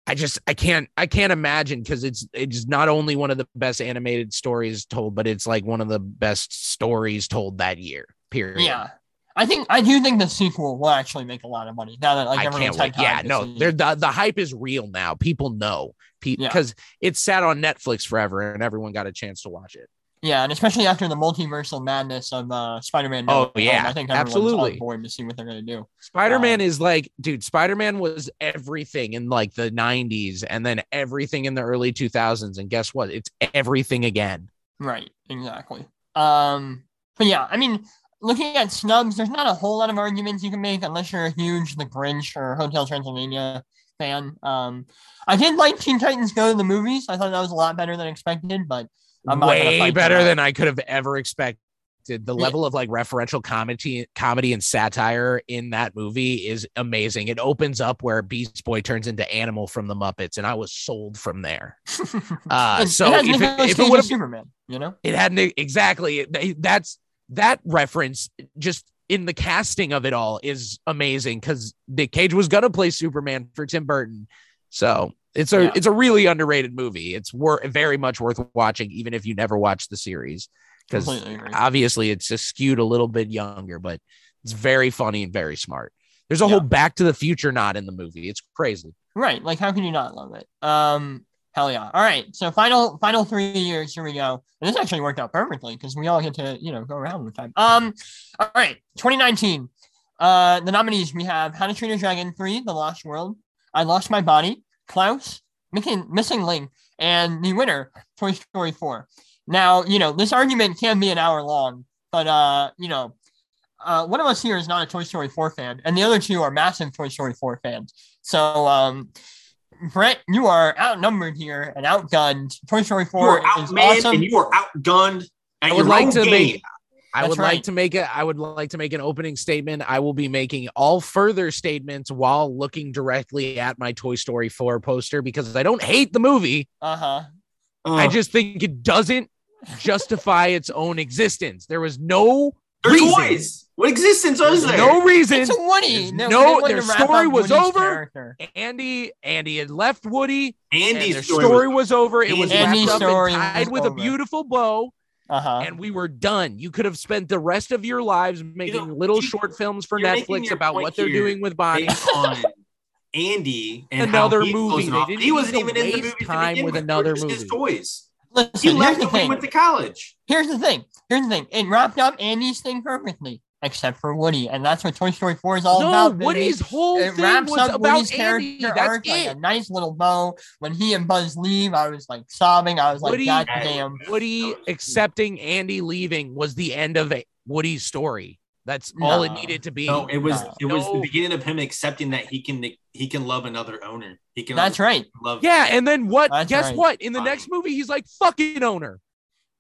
I just, I can't, I can't imagine because it's, it's not only one of the best animated stories told, but it's like one of the best stories told that year. Period. Yeah. I think I do think the sequel will actually make a lot of money now that like I everyone's can't wait. Yeah, no, they're, the the hype is real now. People know Yeah. because it sat on Netflix forever, and everyone got a chance to watch it. Yeah, and especially after the multiversal madness of uh, Spider-Man. No Oh, Way Home, yeah, I think absolutely. on board to see what they're gonna do. Spider Man is like, dude, Spider Man was everything in like the 90s and then everything in the early 2000s. And guess what? It's everything again. Right, exactly. Um, but yeah, I mean, looking at snubs, there's not a whole lot of arguments you can make unless you're a huge The Grinch or Hotel Transylvania fan. Um, I did like Teen Titans Go to the movies. I thought that was a lot better than expected, but I'm Way better than I could have ever expected. The level of like referential comedy, comedy and satire in that movie is amazing. It opens up where Beast Boy turns into Animal from the Muppets, and I was sold from there. [LAUGHS] Uh, so it if it- if it would've- Superman, you know. It had no- exactly that's that reference just in the casting of it all is amazing because Nick Cage was gonna play Superman for Tim Burton. So it's a Yeah. it's a really underrated movie. It's wor- very much worth watching, even if you never watched the series. Because obviously it's just skewed a little bit younger, but it's very funny and very smart. There's a Yeah. whole Back to the Future nod in the movie. It's crazy. Right. Like, how can you not love it? Um, hell yeah. All right. So final final three years. Here we go. And this actually worked out perfectly because we all get to you know go around with time. Um. All right. 2019. Uh, the nominees we have How to Train Your Dragon 3, The Lost World, I Lost My Body, Klaus, Missing, Missing Link, and the winner, Toy Story 4. Now, you know, this argument can be an hour long, but uh, you know, uh, one of us here is not a Toy Story 4 fan, and the other two are massive Toy Story 4 fans. So, um, Brett, you are outnumbered here and outgunned. Toy Story You 4 are is outmanned awesome. and you are outgunned. At I would your like own to game. make I That's would right. like to make a I would like to make an opening statement. I will be making all further statements while looking directly at my Toy Story 4 poster because I don't hate the movie. Uh huh. Uh, I just think it doesn't justify its own existence. There was no they're reason. toys. What existence is there? no reason. It's a Woody. There's No, no- their story was Woody's over. character. Andy Andy had left Woody and Andy's their story, story, was- was, over. It was Andy's wrapped up and tied was with a beautiful bow. Uh huh. and we were done. You could have spent the rest of your lives making know, little you- short films for Netflix about what they're doing with Bonnie. based on Andy and Another how movie. goes off. He wasn't even in the movie time with with. another movie. His movie. toys. He Listen, here's left the when he went to college. Here's the thing. Here's the thing. It wrapped up Andy's thing perfectly, except for Woody, and that's what Toy Story 4 is all no, about. baby. Woody's whole it thing wraps was up about Woody's Andy. character That's arc like it. a nice little bow. When he and Buzz leave, I was like sobbing. I was like, Woody- God damn. Woody accepting Andy leaving was the end of it. Woody's story. That's all it needed to be. No, it was No. it was the beginning of him accepting that he can he can love another owner. He can That's right. love yeah, and then what? That's Guess right. what? In the Fine. next movie, he's like fucking owner.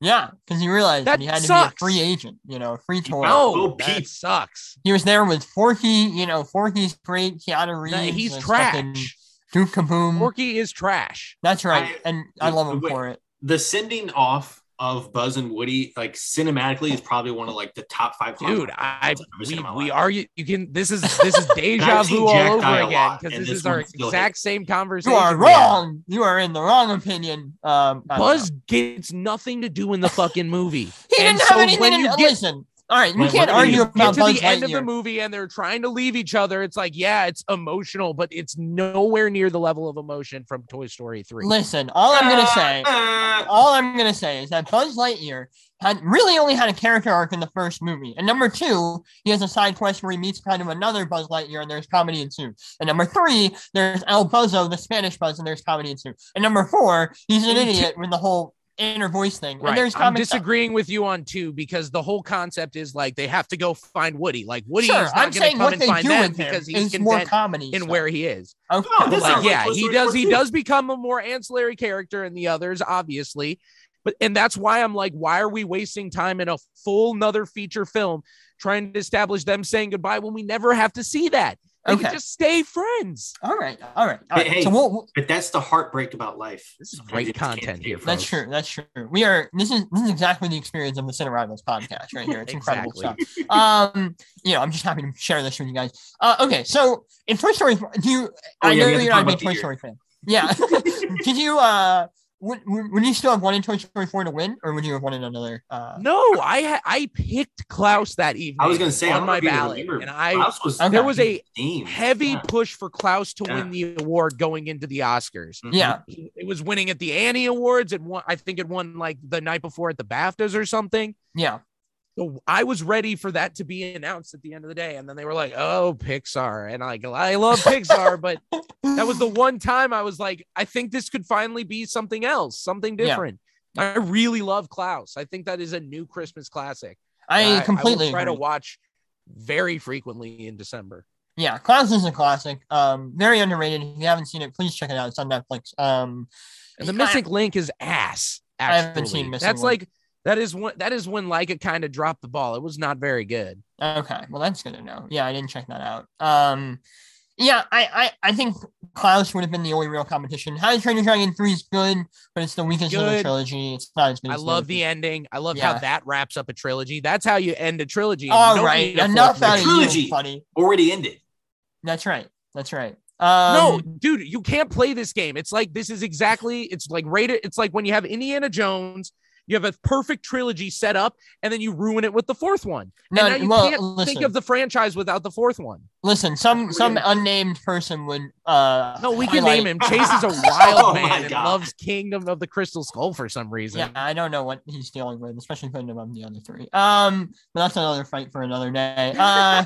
Yeah, because he realized That he had to be a free agent, you know, a free tour. Oh, No, Little that sucks. He was there with Forky, you know, Forky's great. Keanu Reeves. No, he's trash. Duke Kaboom. Forky is trash. That's right, I- and I love him wait. for it. the sending off of Buzz and Woody, like cinematically, is probably one of like the top five. Dude, I I've ever seen we, in we are you, you can this is this is [LAUGHS] deja vu all Jack over again because this this is our exact hits. same conversation. You are we had. wrong. You are in the wrong opinion. Um, Buzz know. gets nothing to do in the fucking movie. [LAUGHS] He and didn't so have anything when you it. get- Listen, all right, we When- can't argue you about to Buzz the end of the movie and they're trying to leave each other. It's like, yeah, it's emotional, but it's nowhere near the level of emotion from Toy Story 3. Listen, all I'm gonna say, Uh, all I'm gonna say is that Buzz Lightyear had really only had a character arc in the first movie, and number two, he has a side quest where he meets kind of another Buzz Lightyear, and there's comedy ensues. And number three, there's El Buzzo, the Spanish Buzz, and there's comedy ensues. And number four, he's an idiot with the whole inner voice thing. Right. And there's I'm comic disagreeing with you on two because the whole concept is like they have to go find Woody. Like Woody Sure, is not I'm going to saying come what and they find do them with because he's more content comedy in stuff. where he is. Okay. Oh, this like yeah he does 4 he does become a more ancillary character in the others obviously but and that's why i'm like why are we wasting time in a full another feature film trying to establish them saying goodbye when we never have to see that they Okay. just stay friends All right. All right. All right. Hey, so we'll, we'll- But that's the heartbreak about life. this is great you just can't content here. That's true. That's true. We are. This is this is exactly the experience of the Cine Rivals podcast right here. It's incredible [LAUGHS] stuff. Um, you know, I'm just happy to share this with you guys. Uh, okay, so in Toy Story, do you? I Oh, yeah, know we have to you're talk not a big Toy. Story fan. Yeah. [LAUGHS] Did you? Uh, would, would would you still have wanted Toy Story four to win, or would you have wanted another? Uh, no i ha- i picked klaus that evening I was gonna say on don't my ballot and i Klaus was Okay. there was a themed. heavy Yeah. push for klaus to Yeah. win the award going into the oscars Mhm. yeah. it was winning at the Annie Awards. It won, I think it won like the night before at the BAFTAs or something. Yeah. So I was ready for that to be announced at the end of the day. And then they were like, oh, Pixar. And like, I love Pixar, but that was the [LAUGHS] one time I was like, I think this could finally be something else, something Yeah. different. I really love Klaus. I think that is a new Christmas classic. I completely will try agree. to watch very frequently in December. Yeah, Klaus is a classic. Um, very underrated. If you haven't seen it, please check it out. It's on Netflix. Um, And the I- missing link is ass. I haven't actually. seen Missing That's Link. like that is one that is when Laika kind of dropped the ball. It was not very good. Okay, well that's good to know. Yeah, I didn't check that out. Um, yeah, I I, I think Klaus would have been the only real competition. How to Train Your Dragon three is good, but it's the weakest of the Good. trilogy. It's not as good. I as love other the ending. I love Yeah. how that wraps up a trilogy. That's how you end a trilogy. two. and All don't right, need a fourth enough out of Trilogy. you, buddy. already ended. That's right. That's right. Um, no, dude, you can't play this game. It's like this is exactly. It's like rated. It's like when you have Indiana Jones. You have a perfect trilogy set up, and then you ruin it with the fourth one. no, and now you well, can't listen, think of the franchise without the fourth one. listen. Some some unnamed person would. Uh, No, we can highlight- name him. [LAUGHS] Chase is a [LAUGHS] wild Oh man and loves Kingdom of the Crystal Skull for some reason. Yeah, I don't know what he's dealing with, especially putting him on the other three. Um, but that's another fight for another day. [LAUGHS] Uh,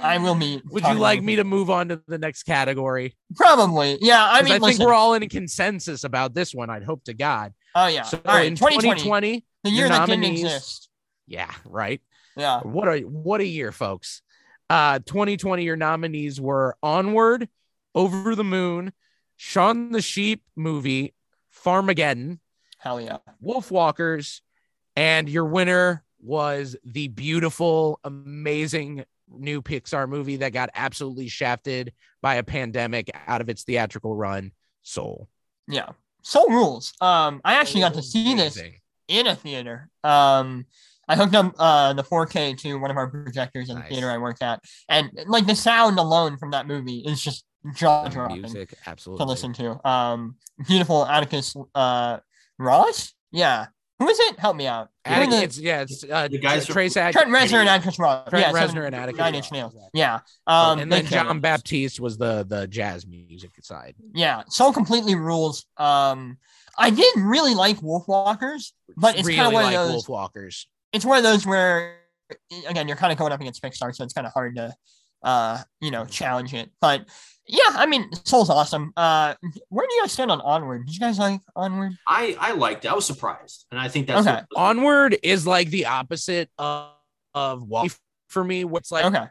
I will meet. Would you like me to move on to the next category? Probably. Yeah, I mean, I think we're all in a consensus about this one. I'd hope to God. Oh yeah. So All right, in 2020, 2020, the year that didn't nominees- exist. yeah, right. Yeah. What a what a year, folks. Uh 2020 your nominees were Onward, Over the Moon, Shaun the Sheep movie, Farmageddon, Hell yeah. Wolf Walkers, and your winner was the beautiful, amazing new Pixar movie that got absolutely shafted by a pandemic out of its theatrical run, Soul. Yeah. Soul rules. Um, I actually got to see this in a theater. Um, I hooked up uh the 4K to one of our projectors in Nice. the theater I worked at, and like the sound alone from that movie is just jaw dropping. music, absolutely to listen to. Um, beautiful Atticus uh Ross. Yeah. Who is it? Help me out. Who are Attic- the- it's yeah, it's uh, The guys from- Trace Act, Trent Reznor and Atticus Ross. Trent yeah, Reznor and Atticus Nine Inch Nails. Yeah. Um, and then John killed it. Batiste was the the jazz music side. Yeah, Soul completely rules. Um, I didn't really like Wolf Walkers, but it's really kind of one like of those. Wolf Walkers. It's one of those where, again, you're kind of going up against Pixar, so it's kind of hard to, uh, you know, challenge it. But yeah, I mean, Soul's awesome. Uh, where do you guys stand on Onward? Did you guys like Onward? I I liked it. I was surprised, and I think that's Okay. what- Onward is like the opposite of of Wall for me. What's like Okay,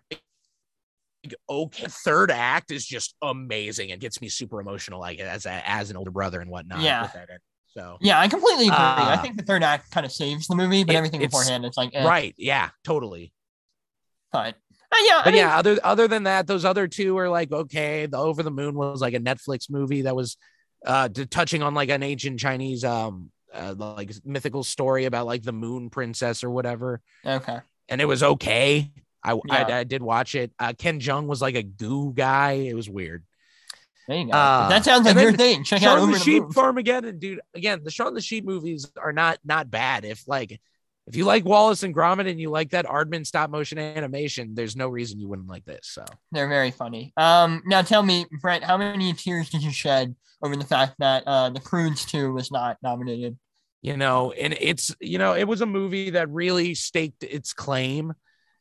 okay, third act is just amazing. It gets me super emotional, like as a, as an older brother and whatnot. Yeah. with that. So yeah, I completely agree. I Uh, think the third act kind of saves the movie, but it- everything it's- beforehand, it's like, eh, right, yeah, totally. But [LAUGHS] yeah, I mean, yeah, other other than that, those other two are like okay. The Over the Moon was like a Netflix movie that was uh t- touching on like an ancient Chinese um uh, like mythical story about like the moon princess or whatever, Okay. and it was okay. I I, Yeah. I did watch it. Uh, Ken Jeong was like a goo guy. It was weird. There you go. Uh, that sounds like and your thing. Check out Over the the Sheep Moon. Farmageddon, dude. Again, the Shaun the Sheep movies are not not bad. If like if you like Wallace and Gromit and you like that Aardman stop motion animation, there's no reason you wouldn't like this. So They're very funny. Um, now tell me, Brett, how many tears did you shed over the fact that uh, The Croods 2 was not nominated? you know, and it's you know, it was a movie that really staked its claim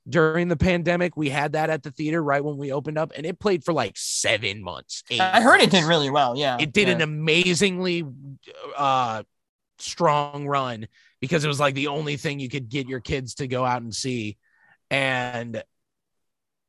during the pandemic. We had that at the theater right when we opened up, and it played for like seven months. I heard it did really well. Yeah. it did yeah. an amazingly uh strong run because it was like the only thing you could get your kids to go out and see. And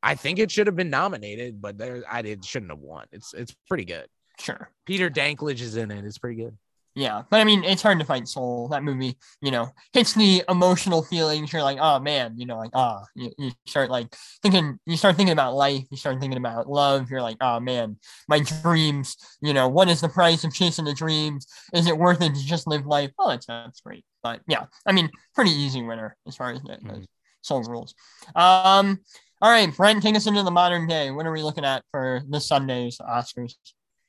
i think it should have been nominated but there i did shouldn't have won. It's it's pretty good. Sure. peter dinklage is in it. It's pretty good Yeah. But I mean, it's hard to fight soul. That movie, you know, hits the emotional feelings. You're like, oh man, you know, like, ah, you, you start like thinking, you start thinking about life. You start thinking about love. You're like, oh man, my dreams, you know, what is the price of chasing the dreams? Is it worth it to just live life? Oh, that's, that's great. But yeah, I mean, pretty easy winner as far as the Mhm. soul rules. Um, all right, Brent, take us into the modern day. What are we looking at for this Sunday's Oscars?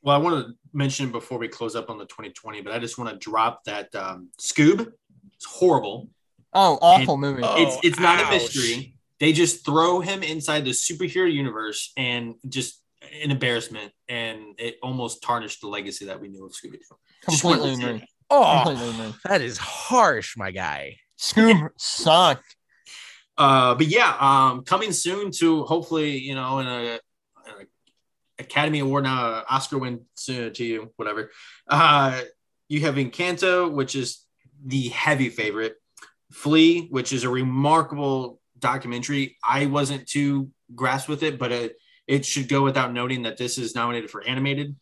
Well, I want to mention before we close up on the 2020, but I just want to drop that um, Scoob. It's horrible. Oh, awful movie. Oh, it's it's not a mystery. They just throw him inside the superhero universe and just an embarrassment, and it almost tarnished the legacy that we knew of Scooby Doo. Completely agree. oh Completely agree. that is harsh my guy Scoob sucked. Uh, but yeah, um, coming soon to hopefully, you know, in a Academy Award now, Oscar win to you, whatever. Uh, you have Encanto, which is the heavy favorite. Flee, which is a remarkable documentary. I wasn't too grasped with it, but it, it should go without noting that this is nominated for animated,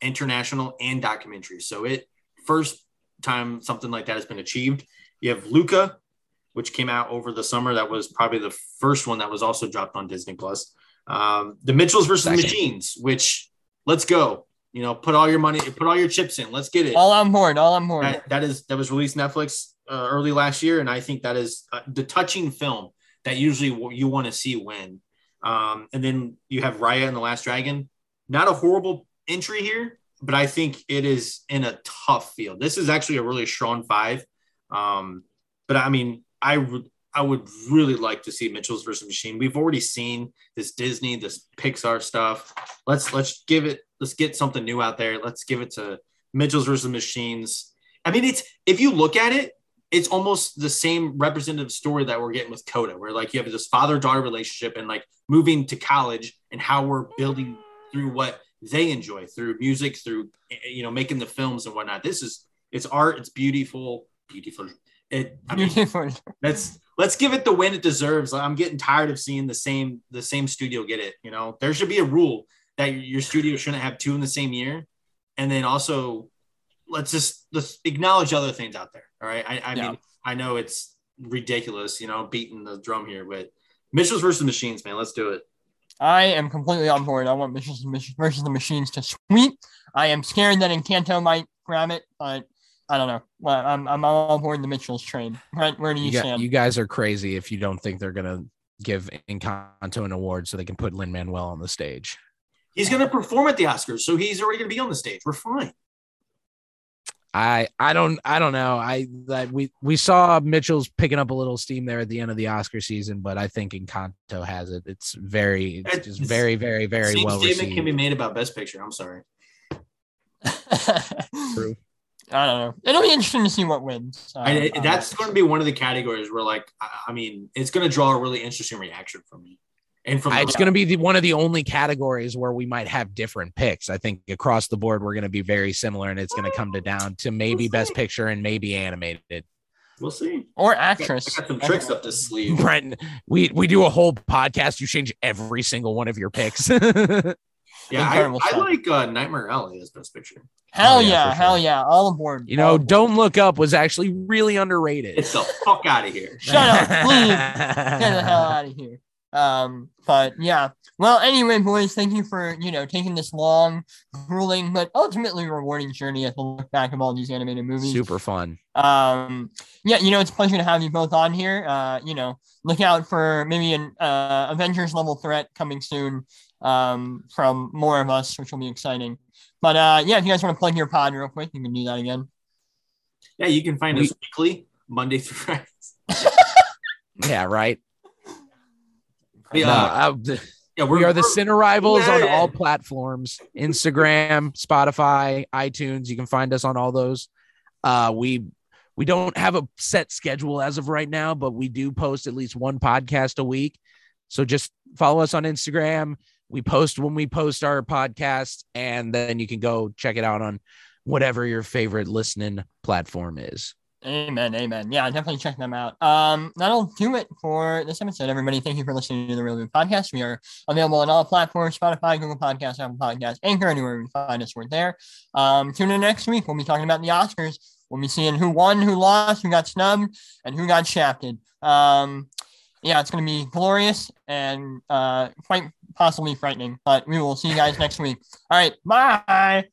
international, and documentary. So it first time something like that has been achieved. You have Luca, which came out over the summer. That was probably the first one that was also dropped on Disney Plus. Um, the Mitchells versus the Machines, which let's go. You know, put all your money, put all your chips in. Let's get it. All on board. All on board. That, that is that was released Netflix uh, early last year, and I think that is uh, the touching film that usually you want to see win. Um, and then you have Raya and the Last Dragon. Not a horrible entry here, but I think it is in a tough field. This is actually a really strong five. Um, but I mean, I I would really like to see Mitchell's versus Machine. We've already seen this Disney, this Pixar stuff. Let's let's give it. Let's get something new out there. Let's give it to Mitchell's versus Machines. I mean, it's if you look at it, it's almost the same representative story that we're getting with Coda, where like you have this father daughter relationship and like moving to college and how we're building through what they enjoy through music, through you know making the films and whatnot. This is it's art, it's beautiful, beautiful. It [LAUGHS] I mean let's let's give it the win it deserves. I'm getting tired of seeing the same the same studio get it. You know, there should be a rule that your studio shouldn't have two in the same year, and then also let's just let's acknowledge other things out there. All right, I, I Yeah. mean I know it's ridiculous, you know, beating the drum here, but Mitchell's versus Machines, man, let's do it. I am completely on board. I want Mitchell's versus the Machines to sweep. I am scared that Encanto might grab it, but I don't know. I'm, I'm all on the Mitchell's train. Brent, where do you, you, got- stand? you guys are crazy if you don't think they're gonna give Encanto an award so they can put Lin Manuel on the stage. He's gonna perform at the Oscars, so he's already gonna be on the stage. We're fine. I I don't I don't know. I that we we saw Mitchell's picking up a little steam there at the end of the Oscar season, but I think Encanto has it. It's very it's just It's- very very very Same well statement can be made about Best Picture. I'm sorry. [LAUGHS] True. I don't know. It'll be interesting to see what wins. Uh, I, uh, that's going to be one of the categories where, like, I, I mean, it's going to draw a really interesting reaction from me and from. It's going to be the, one of the only categories where we might have different picks. I think across the board we're going to be very similar, and it's going to come to down to maybe We'll Best. Picture and maybe animated. we'll see. or I actress. got some tricks up this sleeve. Brent, we we do a whole podcast. You change every single one of your picks. [LAUGHS] Yeah, I, I like uh, Nightmare Alley as Best Picture. Hell Oh, yeah, yeah, hell sure. yeah, all aboard. you know, aboard. Don't Look Up was actually really underrated. Get the fuck out of here. [LAUGHS] Shut up, [LAUGHS] please. Get the hell out of here. Um, but yeah. Well, anyway, boys, thank you for you know taking this long, grueling, but ultimately rewarding journey at the look back of all these animated movies. Super fun. Um, yeah, you know, it's a pleasure to have you both on here. Uh, you know, look out for maybe an uh, Avengers level threat coming soon um, from more of us, which will be exciting. But uh, yeah, if you guys want to plug your pod real quick, you can do that again. Yeah, you can find we- us weekly, Monday through Friday. [LAUGHS] yeah, right. Yeah, uh, yeah, we are the Cine Rivals yeah, on all platforms: Instagram, Spotify, iTunes. You can find us on all those. Uh, we we don't have a set schedule as of right now, but we do post at least one podcast a week. So just follow us on Instagram. We post when we post our podcast, and then you can go check it out on whatever your favorite listening platform is. Amen. Amen. Yeah, definitely check them out. Um, that'll do it for this episode, everybody. Thank you for listening to the Real Movie Podcast. We are available on all platforms Spotify, Google Podcasts, Apple Podcasts, Anchor, anywhere you find us, we're there. Um, tune in next week. We'll be talking about the Oscars. We'll be seeing who won, who lost, who got snubbed, and who got shafted. Um, yeah, it's going to be glorious and uh, quite possibly frightening, but we will see you guys next week. All right. Bye.